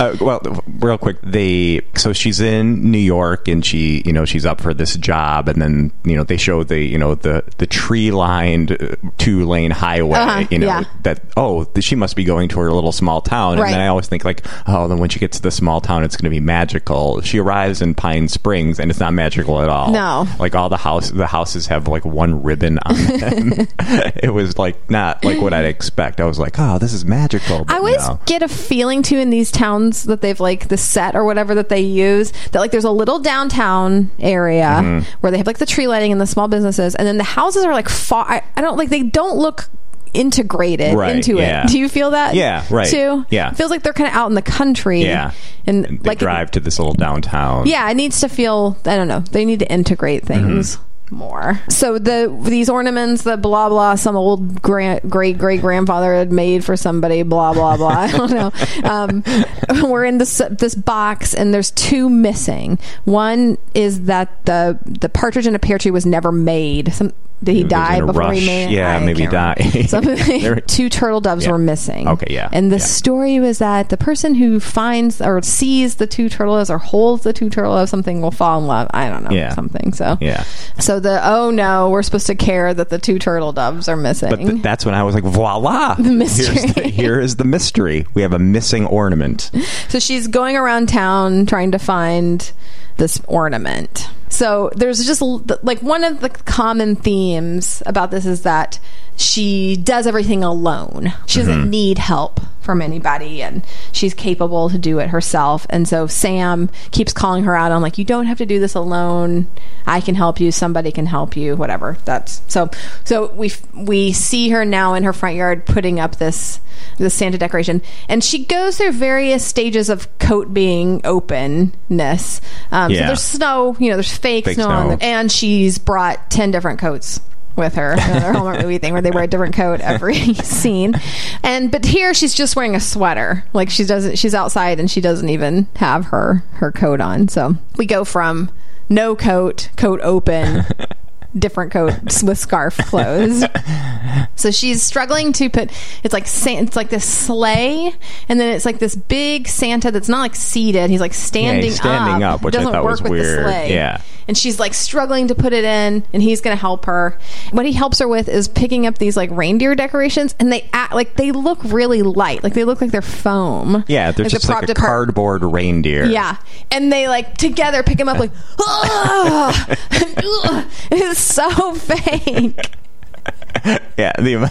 Speaker 3: uh, well, real quick, they so she's in New York and she, you know, she's up for this job, and then you know they show the you know the the tree lined two lane highway,
Speaker 2: Uh-huh,
Speaker 3: you know
Speaker 2: yeah.
Speaker 3: that oh she must be going to her little small town,
Speaker 2: Right.
Speaker 3: and then I always think like oh then when she gets to the small town it's going to be magical. She arrives in Pine Springs and it's not magical at all.
Speaker 2: No.
Speaker 3: like all the house the houses have like one ribbon on them. it was like not like what I'd expect. I was like, oh, this is magical. but
Speaker 2: I always
Speaker 3: no.
Speaker 2: get a feeling too in these towns that they've like the set or whatever that they use that like there's a little downtown area
Speaker 3: Mm-hmm.
Speaker 2: where they have like the tree lighting and the small businesses and then the houses are like far I, I don't like they don't look integrated
Speaker 3: Right,
Speaker 2: into
Speaker 3: yeah.
Speaker 2: it. Do you feel that?
Speaker 3: Yeah, right.
Speaker 2: Too?
Speaker 3: Yeah.
Speaker 2: It feels like they're kind of out in the country.
Speaker 3: yeah,
Speaker 2: And,
Speaker 3: And they
Speaker 2: like
Speaker 3: drive to this little downtown.
Speaker 2: yeah, it needs to feel. I don't know. They need to integrate things
Speaker 3: Mm-hmm.
Speaker 2: more. So the these ornaments, the blah blah, some old grand, great great grandfather had made for somebody. Blah blah blah. I don't know. Um, we're in this this box, and there's two missing. One is that the the partridge in a pear tree was never made. Some did he
Speaker 3: He
Speaker 2: die before
Speaker 3: rush.
Speaker 2: he made it?
Speaker 3: Yeah,
Speaker 2: I
Speaker 3: maybe die.
Speaker 2: Something- two turtle doves
Speaker 3: Yeah.
Speaker 2: were missing.
Speaker 3: Okay, yeah,
Speaker 2: And the
Speaker 3: yeah.
Speaker 2: story was that the person who finds or sees the two turtle doves or holds the two turtle doves something will fall in love. I don't know
Speaker 3: Yeah.
Speaker 2: something. So
Speaker 3: Yeah.
Speaker 2: So the oh no, we're supposed to care that the two turtle doves are missing.
Speaker 3: But th- that's when I was like, voila! The
Speaker 2: mystery.
Speaker 3: Here's the, here is the mystery. We have a missing ornament.
Speaker 2: So she's going around town trying to find this ornament. So there's just like one of the common themes about this is that she does everything alone. She doesn't need help from anybody and she's capable to do it herself. And so Sam keeps calling her out on like you don't have to do this alone. I can help you, somebody can help you, whatever. That's so so we we see her now in her front yard putting up this this Santa decoration and she goes through various stages of coat being openness. Um, So
Speaker 3: Yeah.
Speaker 2: there's snow, you know, there's fake,
Speaker 3: Fake
Speaker 2: snow, on
Speaker 3: snow.
Speaker 2: the, and she's brought 10 different coats with her another Hallmark movie thing where they wear a different coat every scene. And but here she's just wearing a sweater. Like she doesn't she's outside and she doesn't even have her her coat on. So we go from no coat coat open different coat with scarf closed so she's struggling to put it's like it's like this sleigh and then it's like this big santa that's not like seated. He's like standing,
Speaker 3: standing up, which I
Speaker 2: doesn't
Speaker 3: thought
Speaker 2: work
Speaker 3: was
Speaker 2: with
Speaker 3: weird.
Speaker 2: the sleigh.
Speaker 3: Yeah.
Speaker 2: And she's like struggling to put it in and he's going to help her what he helps her with is picking up these like reindeer decorations and they act like they look really light like they look like they're foam
Speaker 3: Yeah, they're
Speaker 2: Like the
Speaker 3: just like a
Speaker 2: depart-
Speaker 3: cardboard reindeer.
Speaker 2: yeah and they like together pick him up like it's so fake
Speaker 3: yeah. The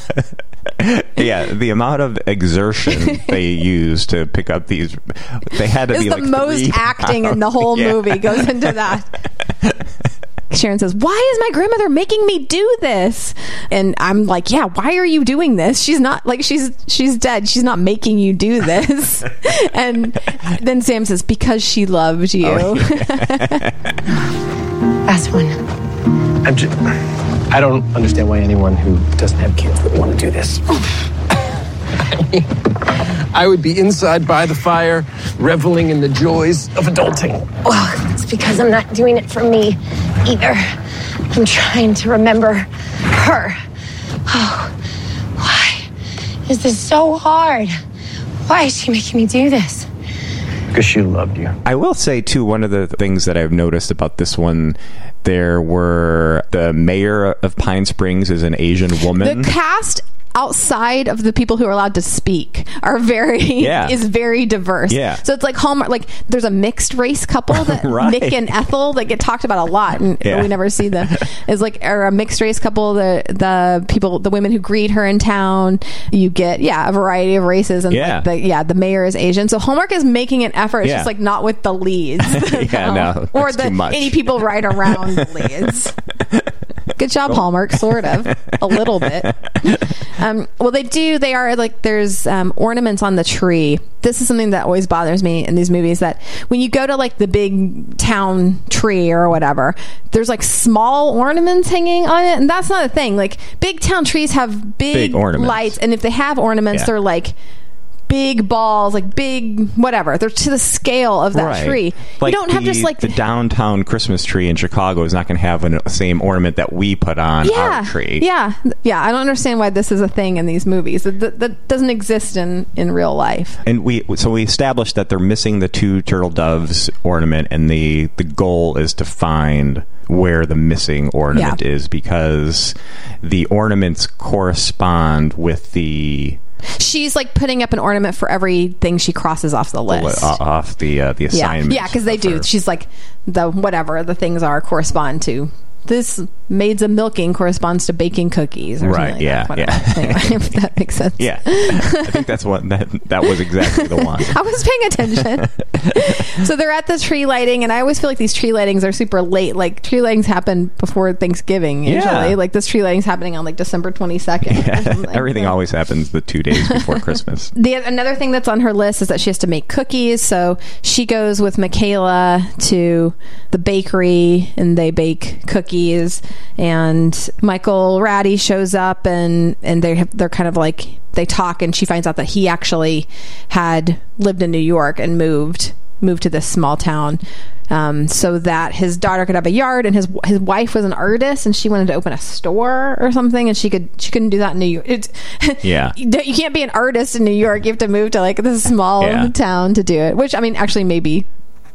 Speaker 3: yeah, the amount of exertion they use to pick up these, they had to
Speaker 2: is
Speaker 3: be
Speaker 2: the
Speaker 3: like
Speaker 2: most acting in the whole
Speaker 3: Yeah.
Speaker 2: movie goes into that. Sharon says, "Why is my grandmother making me do this?" And I'm like, "Yeah, why are you doing this? She's not like she's she's dead. She's not making you do this." and then Sam says, "Because she loved you."
Speaker 3: Oh,
Speaker 4: Last one.
Speaker 5: I'm just, I don't understand why anyone who doesn't have kids would want to do this. I oh. would be inside by the fire, reveling in the joys of adulting.
Speaker 4: Well, it's because I'm not doing it for me either. I'm trying to remember her. Oh, why is this so hard? Why is she making me do this?
Speaker 5: Because she loved you.
Speaker 3: I will say too, one of the things that I've noticed about this one, there were the mayor of Pine Springs is an Asian woman.
Speaker 2: the cast outside of the people who are allowed to speak are very
Speaker 3: Yeah.
Speaker 2: is very diverse.
Speaker 3: Yeah.
Speaker 2: So it's like Hallmark like there's a mixed race couple that
Speaker 3: Right.
Speaker 2: Nick and Ethel that get talked about a lot and
Speaker 3: Yeah.
Speaker 2: we never see them. Is like or a mixed race couple the the people the women who greet her in town. You get yeah, a variety of races and
Speaker 3: Yeah.
Speaker 2: like the yeah, the mayor is Asian. So Hallmark is making an effort. It's
Speaker 3: Yeah.
Speaker 2: just like not with the leads.
Speaker 3: Yeah, no,
Speaker 2: or the any people right around the leads. Good job, Hallmark. Sort of, a little bit. Um, well, they do. They are like there's um, ornaments on the tree. This is something that always bothers me in these movies. That when you go to like the big town tree or whatever, there's like small ornaments hanging on it, and that's not a thing. Like big town trees have big,
Speaker 3: Big ornaments.
Speaker 2: lights, and if they have ornaments,
Speaker 3: Yeah.
Speaker 2: they're like big balls, like big whatever. They're to the scale of that
Speaker 3: Right.
Speaker 2: tree.
Speaker 3: Like
Speaker 2: you don't have
Speaker 3: the-
Speaker 2: just like
Speaker 3: the downtown Christmas tree in Chicago is not going to have an- the same ornament that we put on our tree.
Speaker 2: Yeah, yeah. I don't understand why this is a thing in these movies. That, that, that doesn't exist in in real life.
Speaker 3: And we so we established that they're missing the two turtle doves ornament, and the the goal is to find where the missing ornament
Speaker 2: Yeah.
Speaker 3: is because the ornaments correspond with the
Speaker 2: She's like putting up an ornament for everything she crosses off the list.
Speaker 3: uh, off the uh, the
Speaker 2: yeah,
Speaker 3: assignment.
Speaker 2: yeah, because they do.
Speaker 3: her.
Speaker 2: She's like the whatever the things are correspond to. This maids of milking corresponds to baking cookies, or
Speaker 3: Right,
Speaker 2: like
Speaker 3: yeah,
Speaker 2: that.
Speaker 3: Yeah.
Speaker 2: Anyway, if that makes sense.
Speaker 3: Yeah, I think that's what that that was exactly the one.
Speaker 2: I was paying attention. so they're at the tree lighting, and I always feel like these tree lightings are super late. Like tree lightings happen before Thanksgiving usually.
Speaker 3: Yeah.
Speaker 2: Like this tree lighting's happening on like December twenty second.
Speaker 3: Yeah, everything always happens the two days before Christmas.
Speaker 2: The another thing that's on her list is that she has to make cookies. So she goes with Michaela to the bakery and they bake cookies. And Michael Rady shows up and and they have, they're kind of like they talk and she finds out that he actually had lived in New York and moved moved to this small town um, so that his daughter could have a yard and his his wife was an artist and she wanted to open a store or something and she could she couldn't do that in New York. It's,
Speaker 3: Yeah.
Speaker 2: you you can't be an artist in New York. You have to move to like this small
Speaker 3: Yeah.
Speaker 2: town to do it. Which I mean, actually, maybe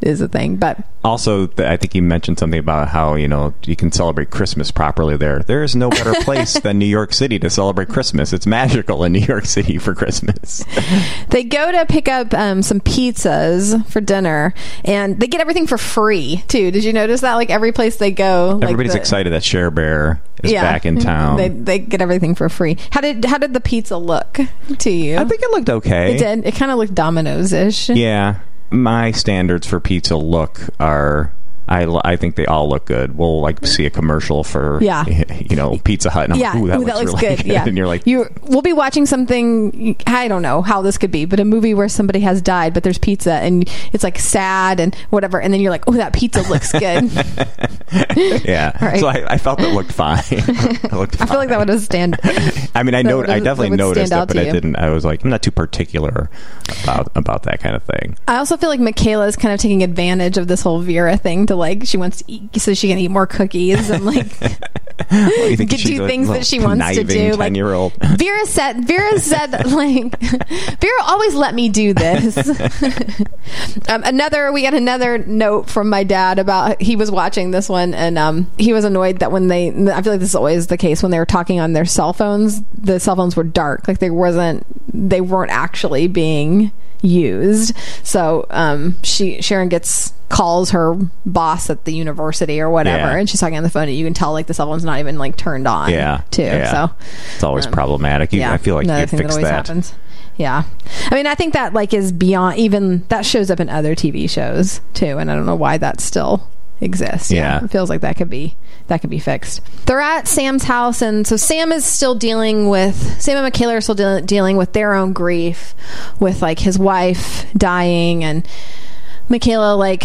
Speaker 2: is a thing, but
Speaker 3: Also, I think he mentioned something about how you know you can celebrate Christmas properly there. There is no better place than New York City to celebrate Christmas. It's magical in New York City for Christmas.
Speaker 2: They go to pick up um, some pizzas for dinner, and they get everything for free too. Did you notice that? Like every place they go, like
Speaker 3: Everybody's
Speaker 2: the-
Speaker 3: excited that Share Bear is back in town.
Speaker 2: They, they get everything for free. How did how did the pizza look to you?
Speaker 3: I think it looked okay.
Speaker 2: it did. It kind of looked Domino's ish.
Speaker 3: Yeah, my standards for pizza look are. I, I think they all look good. We'll like see a commercial for
Speaker 2: Yeah.
Speaker 3: you know Pizza Hut and
Speaker 2: Yeah,
Speaker 3: like, ooh, that,
Speaker 2: ooh,
Speaker 3: looks, really good.
Speaker 2: Yeah,
Speaker 3: and you're like,
Speaker 2: you. We'll be watching something. I don't know how this could be, but a movie where somebody has died, but there's pizza, and it's like sad and whatever, and then you're like, oh, that pizza looks good.
Speaker 3: yeah.
Speaker 2: Right.
Speaker 3: So I, I felt it looked fine. looked
Speaker 2: I feel like that would have stand.
Speaker 3: I mean, I know, I definitely noticed it, but I didn't. I was like, I'm not too particular about about that kind of thing.
Speaker 2: I also feel like Michaela is kind of taking advantage of this whole Vera thing to like she wants to eat so she can eat more cookies and like
Speaker 3: Well,
Speaker 2: do things that she wants to do, like-
Speaker 3: Ten-year-old.
Speaker 2: Vera said Vera said like Vera always let me do this. um, another we got another note from my dad about he was watching this one and um, he was annoyed that when they I feel like this is always the case when they were talking on their cell phones the cell phones were dark like they wasn't they weren't actually being used so um, she Sharon gets calls her boss at the university or whatever
Speaker 3: Yeah.
Speaker 2: and she's talking on the phone and you can tell like the cell phone's not even like turned on
Speaker 3: Yeah,
Speaker 2: too
Speaker 3: yeah.
Speaker 2: so
Speaker 3: It's always um, problematic. You, I feel like you could fix
Speaker 2: that always
Speaker 3: that.
Speaker 2: happens. Yeah, I mean, I think that like is beyond even that shows up in other TV shows too, and I don't know why that still exists.
Speaker 3: Yeah.
Speaker 2: it feels like that could be that could be fixed. They're at Sam's house, and so Sam is still dealing with Sam and Michaela are still deal- dealing with their own grief, with like his wife dying, and Michaela like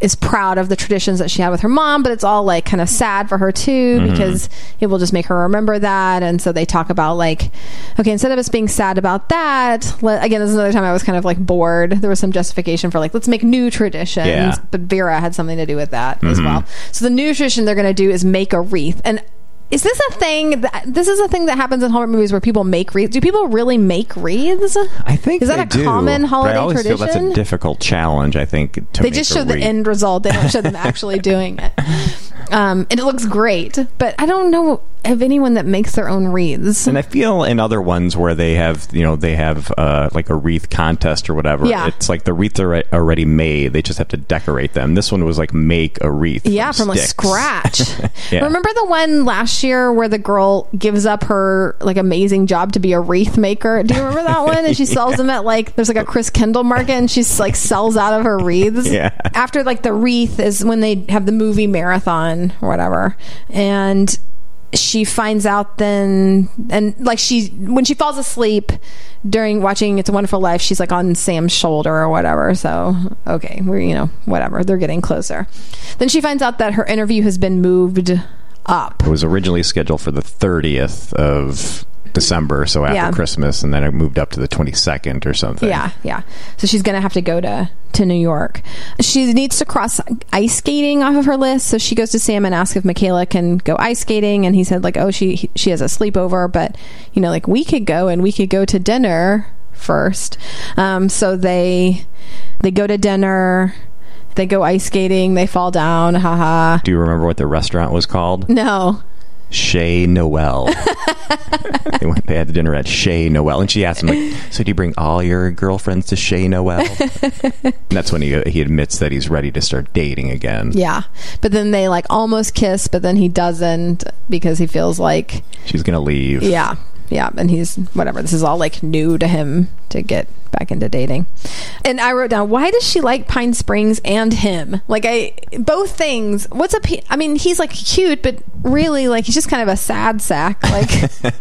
Speaker 2: is proud of the traditions that she had with her mom, but it's all like kind of sad for her too mm-hmm. because it will just make her remember that. And so they talk about like, okay, instead of us being sad about that, let, again, this is another time I was kind of like bored. There was some justification for like, let's make new traditions,
Speaker 3: Yeah.
Speaker 2: but Vera had something to do with that as mm-hmm. well. So the new tradition they're going to do is make a wreath and. Is this a thing? That, this is a thing that happens in Hallmark movies where people make wreaths. Do people really make wreaths?
Speaker 3: I think
Speaker 2: is that a
Speaker 3: do,
Speaker 2: common holiday
Speaker 3: I always
Speaker 2: tradition?
Speaker 3: feel that's a difficult challenge. I think to
Speaker 2: they just show the end result. They don't show them actually doing it. Um, and it looks great, but I don't know of anyone that makes their own wreaths.
Speaker 3: And I feel in other ones where they have, you know, they have uh, like a wreath contest or whatever.
Speaker 2: Yeah.
Speaker 3: It's like the wreaths are already made. They just have to decorate them. This one was like make a wreath.
Speaker 2: yeah, from, like
Speaker 3: sticks.
Speaker 2: scratch.
Speaker 3: Yeah.
Speaker 2: Remember the one last year where the girl gives up her like amazing job to be a wreath maker? Do you remember that one? And she sells them at like there's like a Christkindl market, and she's like sells out of her wreaths.
Speaker 3: Yeah.
Speaker 2: After like the wreath is when they have the movie marathon or whatever, and she finds out then and like she when she falls asleep during watching it's a wonderful life she's like on sam's shoulder or whatever so okay we're you know whatever they're getting closer. Then she finds out that her interview has been moved up.
Speaker 3: It was originally scheduled for the 30th of December, so after
Speaker 2: Yeah.
Speaker 3: Christmas, and then it moved up to the 22nd or something.
Speaker 2: Yeah, yeah. So she's gonna have to go to to New York. She needs to cross ice skating off of her list. So she goes to Sam and asks if Michaela can go ice skating, and he said like, oh, she she has a sleepover, but you know, like we could go and we could go to dinner first. Um, so they they go to dinner. They go ice skating. They fall down. Haha.
Speaker 3: Do you remember what the restaurant was called?
Speaker 2: No.
Speaker 3: Chez Noel. they went. They had the dinner at Chez Noel, and she asked him, like, "So do you bring all your girlfriends to Chez Noel?" and that's when he he admits that he's ready to start dating again.
Speaker 2: Yeah. But then they like almost kiss, but then he doesn't because he feels like
Speaker 3: She's gonna leave.
Speaker 2: Yeah. Yeah. And he's whatever. This is all like new to him to get back into dating. And I wrote down, why does she like Pine Springs and him? Like, I, both things. What's a, pe- I mean, he's like cute, but really, like, he's just kind of a sad sack. Like,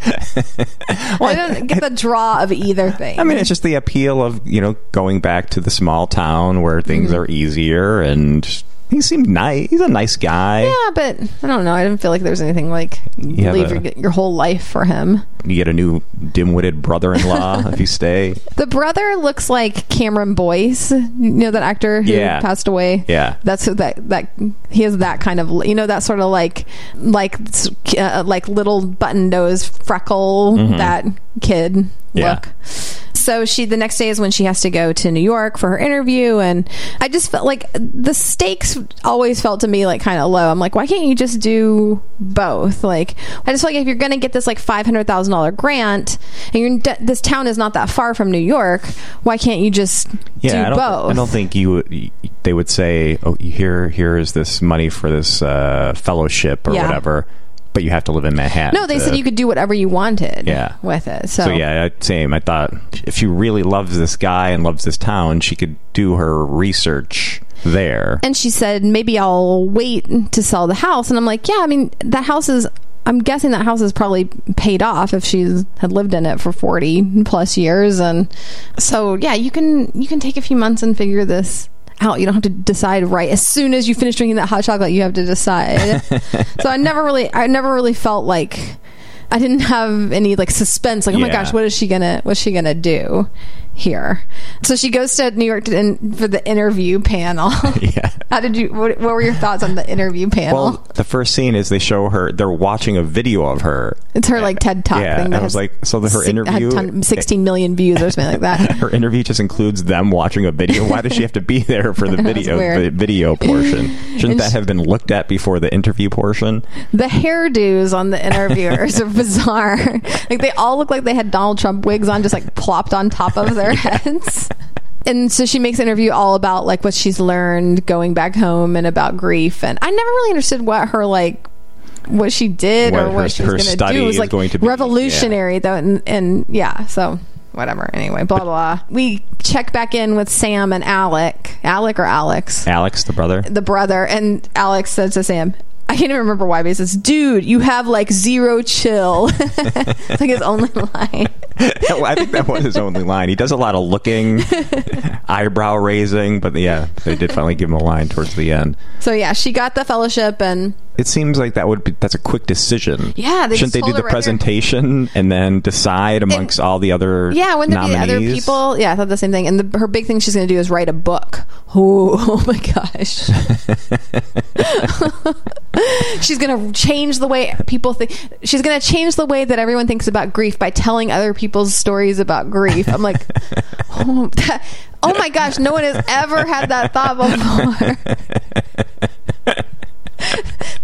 Speaker 2: I don't get the draw of either thing.
Speaker 3: I mean, it's just the appeal of you know going back to the small town where things
Speaker 2: Mm-hmm.
Speaker 3: are easier and he seemed nice. He's a nice guy.
Speaker 2: Yeah, but I don't know. I didn't feel like there was anything like
Speaker 3: You
Speaker 2: leave
Speaker 3: a-
Speaker 2: your, your whole life for him.
Speaker 3: You get a new dim-witted brother-in-law if you stay.
Speaker 2: The brother looks like Cameron Boyce. You know that actor who
Speaker 3: Yeah.
Speaker 2: passed away.
Speaker 3: Yeah.
Speaker 2: that's who that that he has that kind of you know that sort of like like uh, like little button nose freckle that kid
Speaker 3: Mm-hmm. Yeah.
Speaker 2: look. So she the next day is when she has to go to New York for her interview, and I just felt like the stakes always felt to me like kind of low. I'm like, why can't you just do both? Like, I just feel like if you're going to get this like five hundred thousand dollar grant, and you're in this town is not that far from New York, why can't you just
Speaker 3: Yeah,
Speaker 2: do
Speaker 3: I don't.
Speaker 2: both?
Speaker 3: I don't think you. would- They would say, "Oh, here, here is this money for this uh, fellowship or
Speaker 2: Yeah.
Speaker 3: whatever," but you have to live in Manhattan.
Speaker 2: No, they
Speaker 3: to-
Speaker 2: said you could do whatever you wanted.
Speaker 3: Yeah.
Speaker 2: with it. So,
Speaker 3: So yeah, same. I thought if she really loves this guy and loves this town, she could do her research there.
Speaker 2: And she said, maybe I'll wait to sell the house. And I'm like, yeah, I mean, that house is, I'm guessing that house is probably paid off if she's had lived in it for 40 plus years. And so, yeah, you can, you can take a few months and figure this out. You don't have to decide right as soon as you finish drinking that hot chocolate, you have to decide. so I never really, I never really felt like, I didn't have any like suspense, like oh my
Speaker 3: Yeah.
Speaker 2: gosh, what is she gonna what's she gonna do here? So she goes to New York to, in, for the interview panel.
Speaker 3: yeah.
Speaker 2: How did you? What, what were your thoughts on the interview panel?
Speaker 3: Well, the first scene is they show her. They're watching a video of her.
Speaker 2: it's her like TED Talk
Speaker 3: Yeah,
Speaker 2: thing.
Speaker 3: I was like, so the, her
Speaker 2: six-
Speaker 3: interview,
Speaker 2: had ton, sixteen million views or something like that.
Speaker 3: her interview just includes them watching a video. Why does she have to be there for the video the video portion? Shouldn't
Speaker 2: And
Speaker 3: that
Speaker 2: she-
Speaker 3: have been looked at before the interview portion?
Speaker 2: The hairdos on the interviewers are bizarre. Like they all look like they had Donald Trump wigs on, just like plopped on top of their heads. And so she makes an interview all about like what she's learned going back home and about grief. And I never really understood what her like what she did
Speaker 3: What
Speaker 2: or
Speaker 3: her-
Speaker 2: what she was going to do. It was like
Speaker 3: going to be,
Speaker 2: revolutionary though, and, and yeah, so whatever. Anyway, blah blah. We check back in with Sam and Alec. Alec or Alex?
Speaker 3: Alex, the brother.
Speaker 2: the brother and Alex says to Sam, I can't even remember why, but he says, "Dude, you have like zero chill." it's like his only line.
Speaker 3: I think that was his only line. He does a lot of looking, eyebrow raising, but yeah, they did finally give him a line towards the end.
Speaker 2: So yeah, she got the fellowship, and
Speaker 3: It seems like that would be that's a quick decision.
Speaker 2: Yeah, they
Speaker 3: shouldn't they do the
Speaker 2: right
Speaker 3: presentation and then decide amongst all the other
Speaker 2: yeah, wouldn't there be other
Speaker 3: nominees?
Speaker 2: people? Yeah, I thought the same thing. And the, her big thing she's going to do is write a book. Oh, oh my gosh. She's going to change the way people think. She's going to change the way that everyone thinks about grief by telling other people's stories about grief. I'm like, oh, that, oh my gosh, no one has ever had that thought before.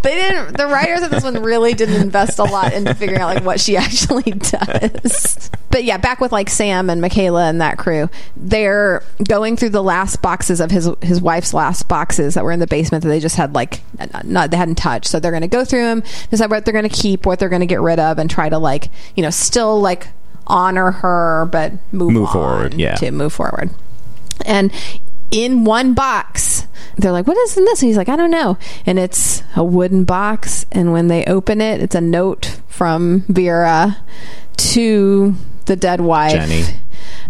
Speaker 2: they didn't the writers of this one really didn't invest a lot into figuring out like what she actually does. But yeah back with like sam and michaela and that crew they're going through the last boxes of his his wife's last boxes that were in the basement that they just had like not they hadn't touched. So they're going to go through them decide what they're going to keep what they're going to get rid of and try to like you know still like honor her but move,
Speaker 3: Move
Speaker 2: on
Speaker 3: forward, yeah.
Speaker 2: to move forward. And in one box they're like what is in this and he's like i don't know and it's a wooden box and when they open it it's a note from vera to the dead wife
Speaker 3: Jenny.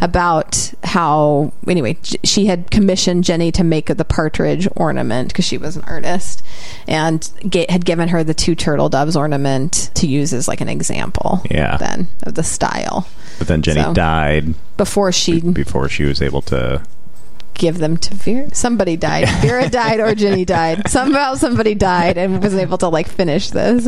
Speaker 2: about how anyway she had commissioned jenny to make the partridge ornament because she was an artist and ga- had given her the two turtle doves ornament to use as like an example
Speaker 3: Yeah.
Speaker 2: then of the style
Speaker 3: But then Jenny
Speaker 2: So-
Speaker 3: died
Speaker 2: before she
Speaker 3: before she was able to.
Speaker 2: Give them to Vera. Somebody died. Vera died or Ginny died. Somehow somebody died and was able to like finish this.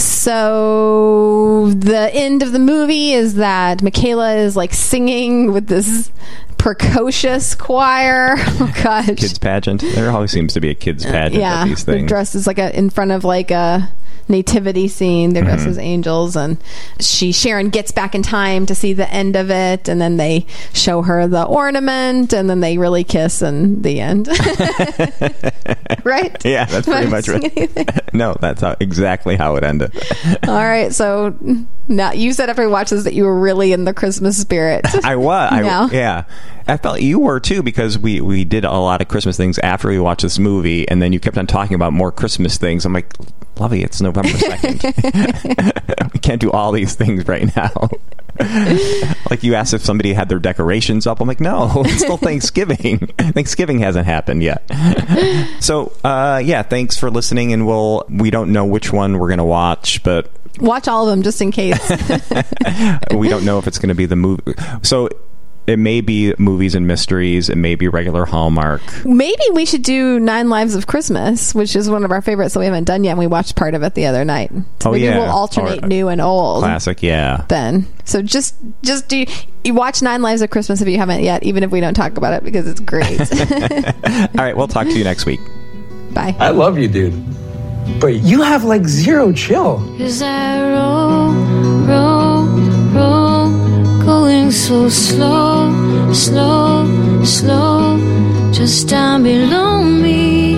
Speaker 2: So the end of the movie is that Michaela is like singing with this precocious choir. Oh gosh.
Speaker 3: Kids pageant. There always seems to be a kids uh, pageant
Speaker 2: yeah.
Speaker 3: these things.
Speaker 2: dressed as like a in front of like a nativity scene. They're
Speaker 3: Mm-hmm.
Speaker 2: dressed as angels and she Sharon gets back in time to see the end of it and then they show her the ornament and then they really kiss and the end. right?
Speaker 3: Yeah, that's pretty much right. no, that's how, exactly how it ended.
Speaker 2: All right, so now you said after we watched this that you were really in the Christmas spirit.
Speaker 3: I was. I, Yeah. I felt you were too because we, we did a lot of Christmas things after we watched this movie, and then you kept on talking about more Christmas things. I'm like, Lovey, it's November 2nd. we can't do all these things right now. like you asked if somebody had their decorations up. I'm like, no, it's still Thanksgiving. Thanksgiving hasn't happened yet. so, uh, yeah, thanks for listening. And we'll, we don't know which one we're going to watch, but
Speaker 2: Watch all of them just in case.
Speaker 3: we don't know if it's going to be the movie. So it may be movies and mysteries. It may be regular Hallmark.
Speaker 2: Maybe we should do Nine Lives of Christmas, which is one of our favorites that we haven't done yet. And we watched part of it the other night. So
Speaker 3: Oh,
Speaker 2: maybe
Speaker 3: yeah.
Speaker 2: we'll alternate
Speaker 3: Or-
Speaker 2: new and old.
Speaker 3: Classic, yeah.
Speaker 2: Then, so just just do you watch Nine Lives of Christmas if you haven't yet, even if we don't talk about it because it's great.
Speaker 3: All right, we'll talk to you next week.
Speaker 2: Bye.
Speaker 5: I love you, dude. But you have like zero chill.
Speaker 6: Cause I roll, roll, roll, so slow, slow, slow. Just down below me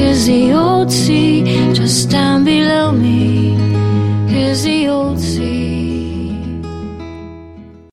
Speaker 6: is the old sea. Just down below me is the old sea.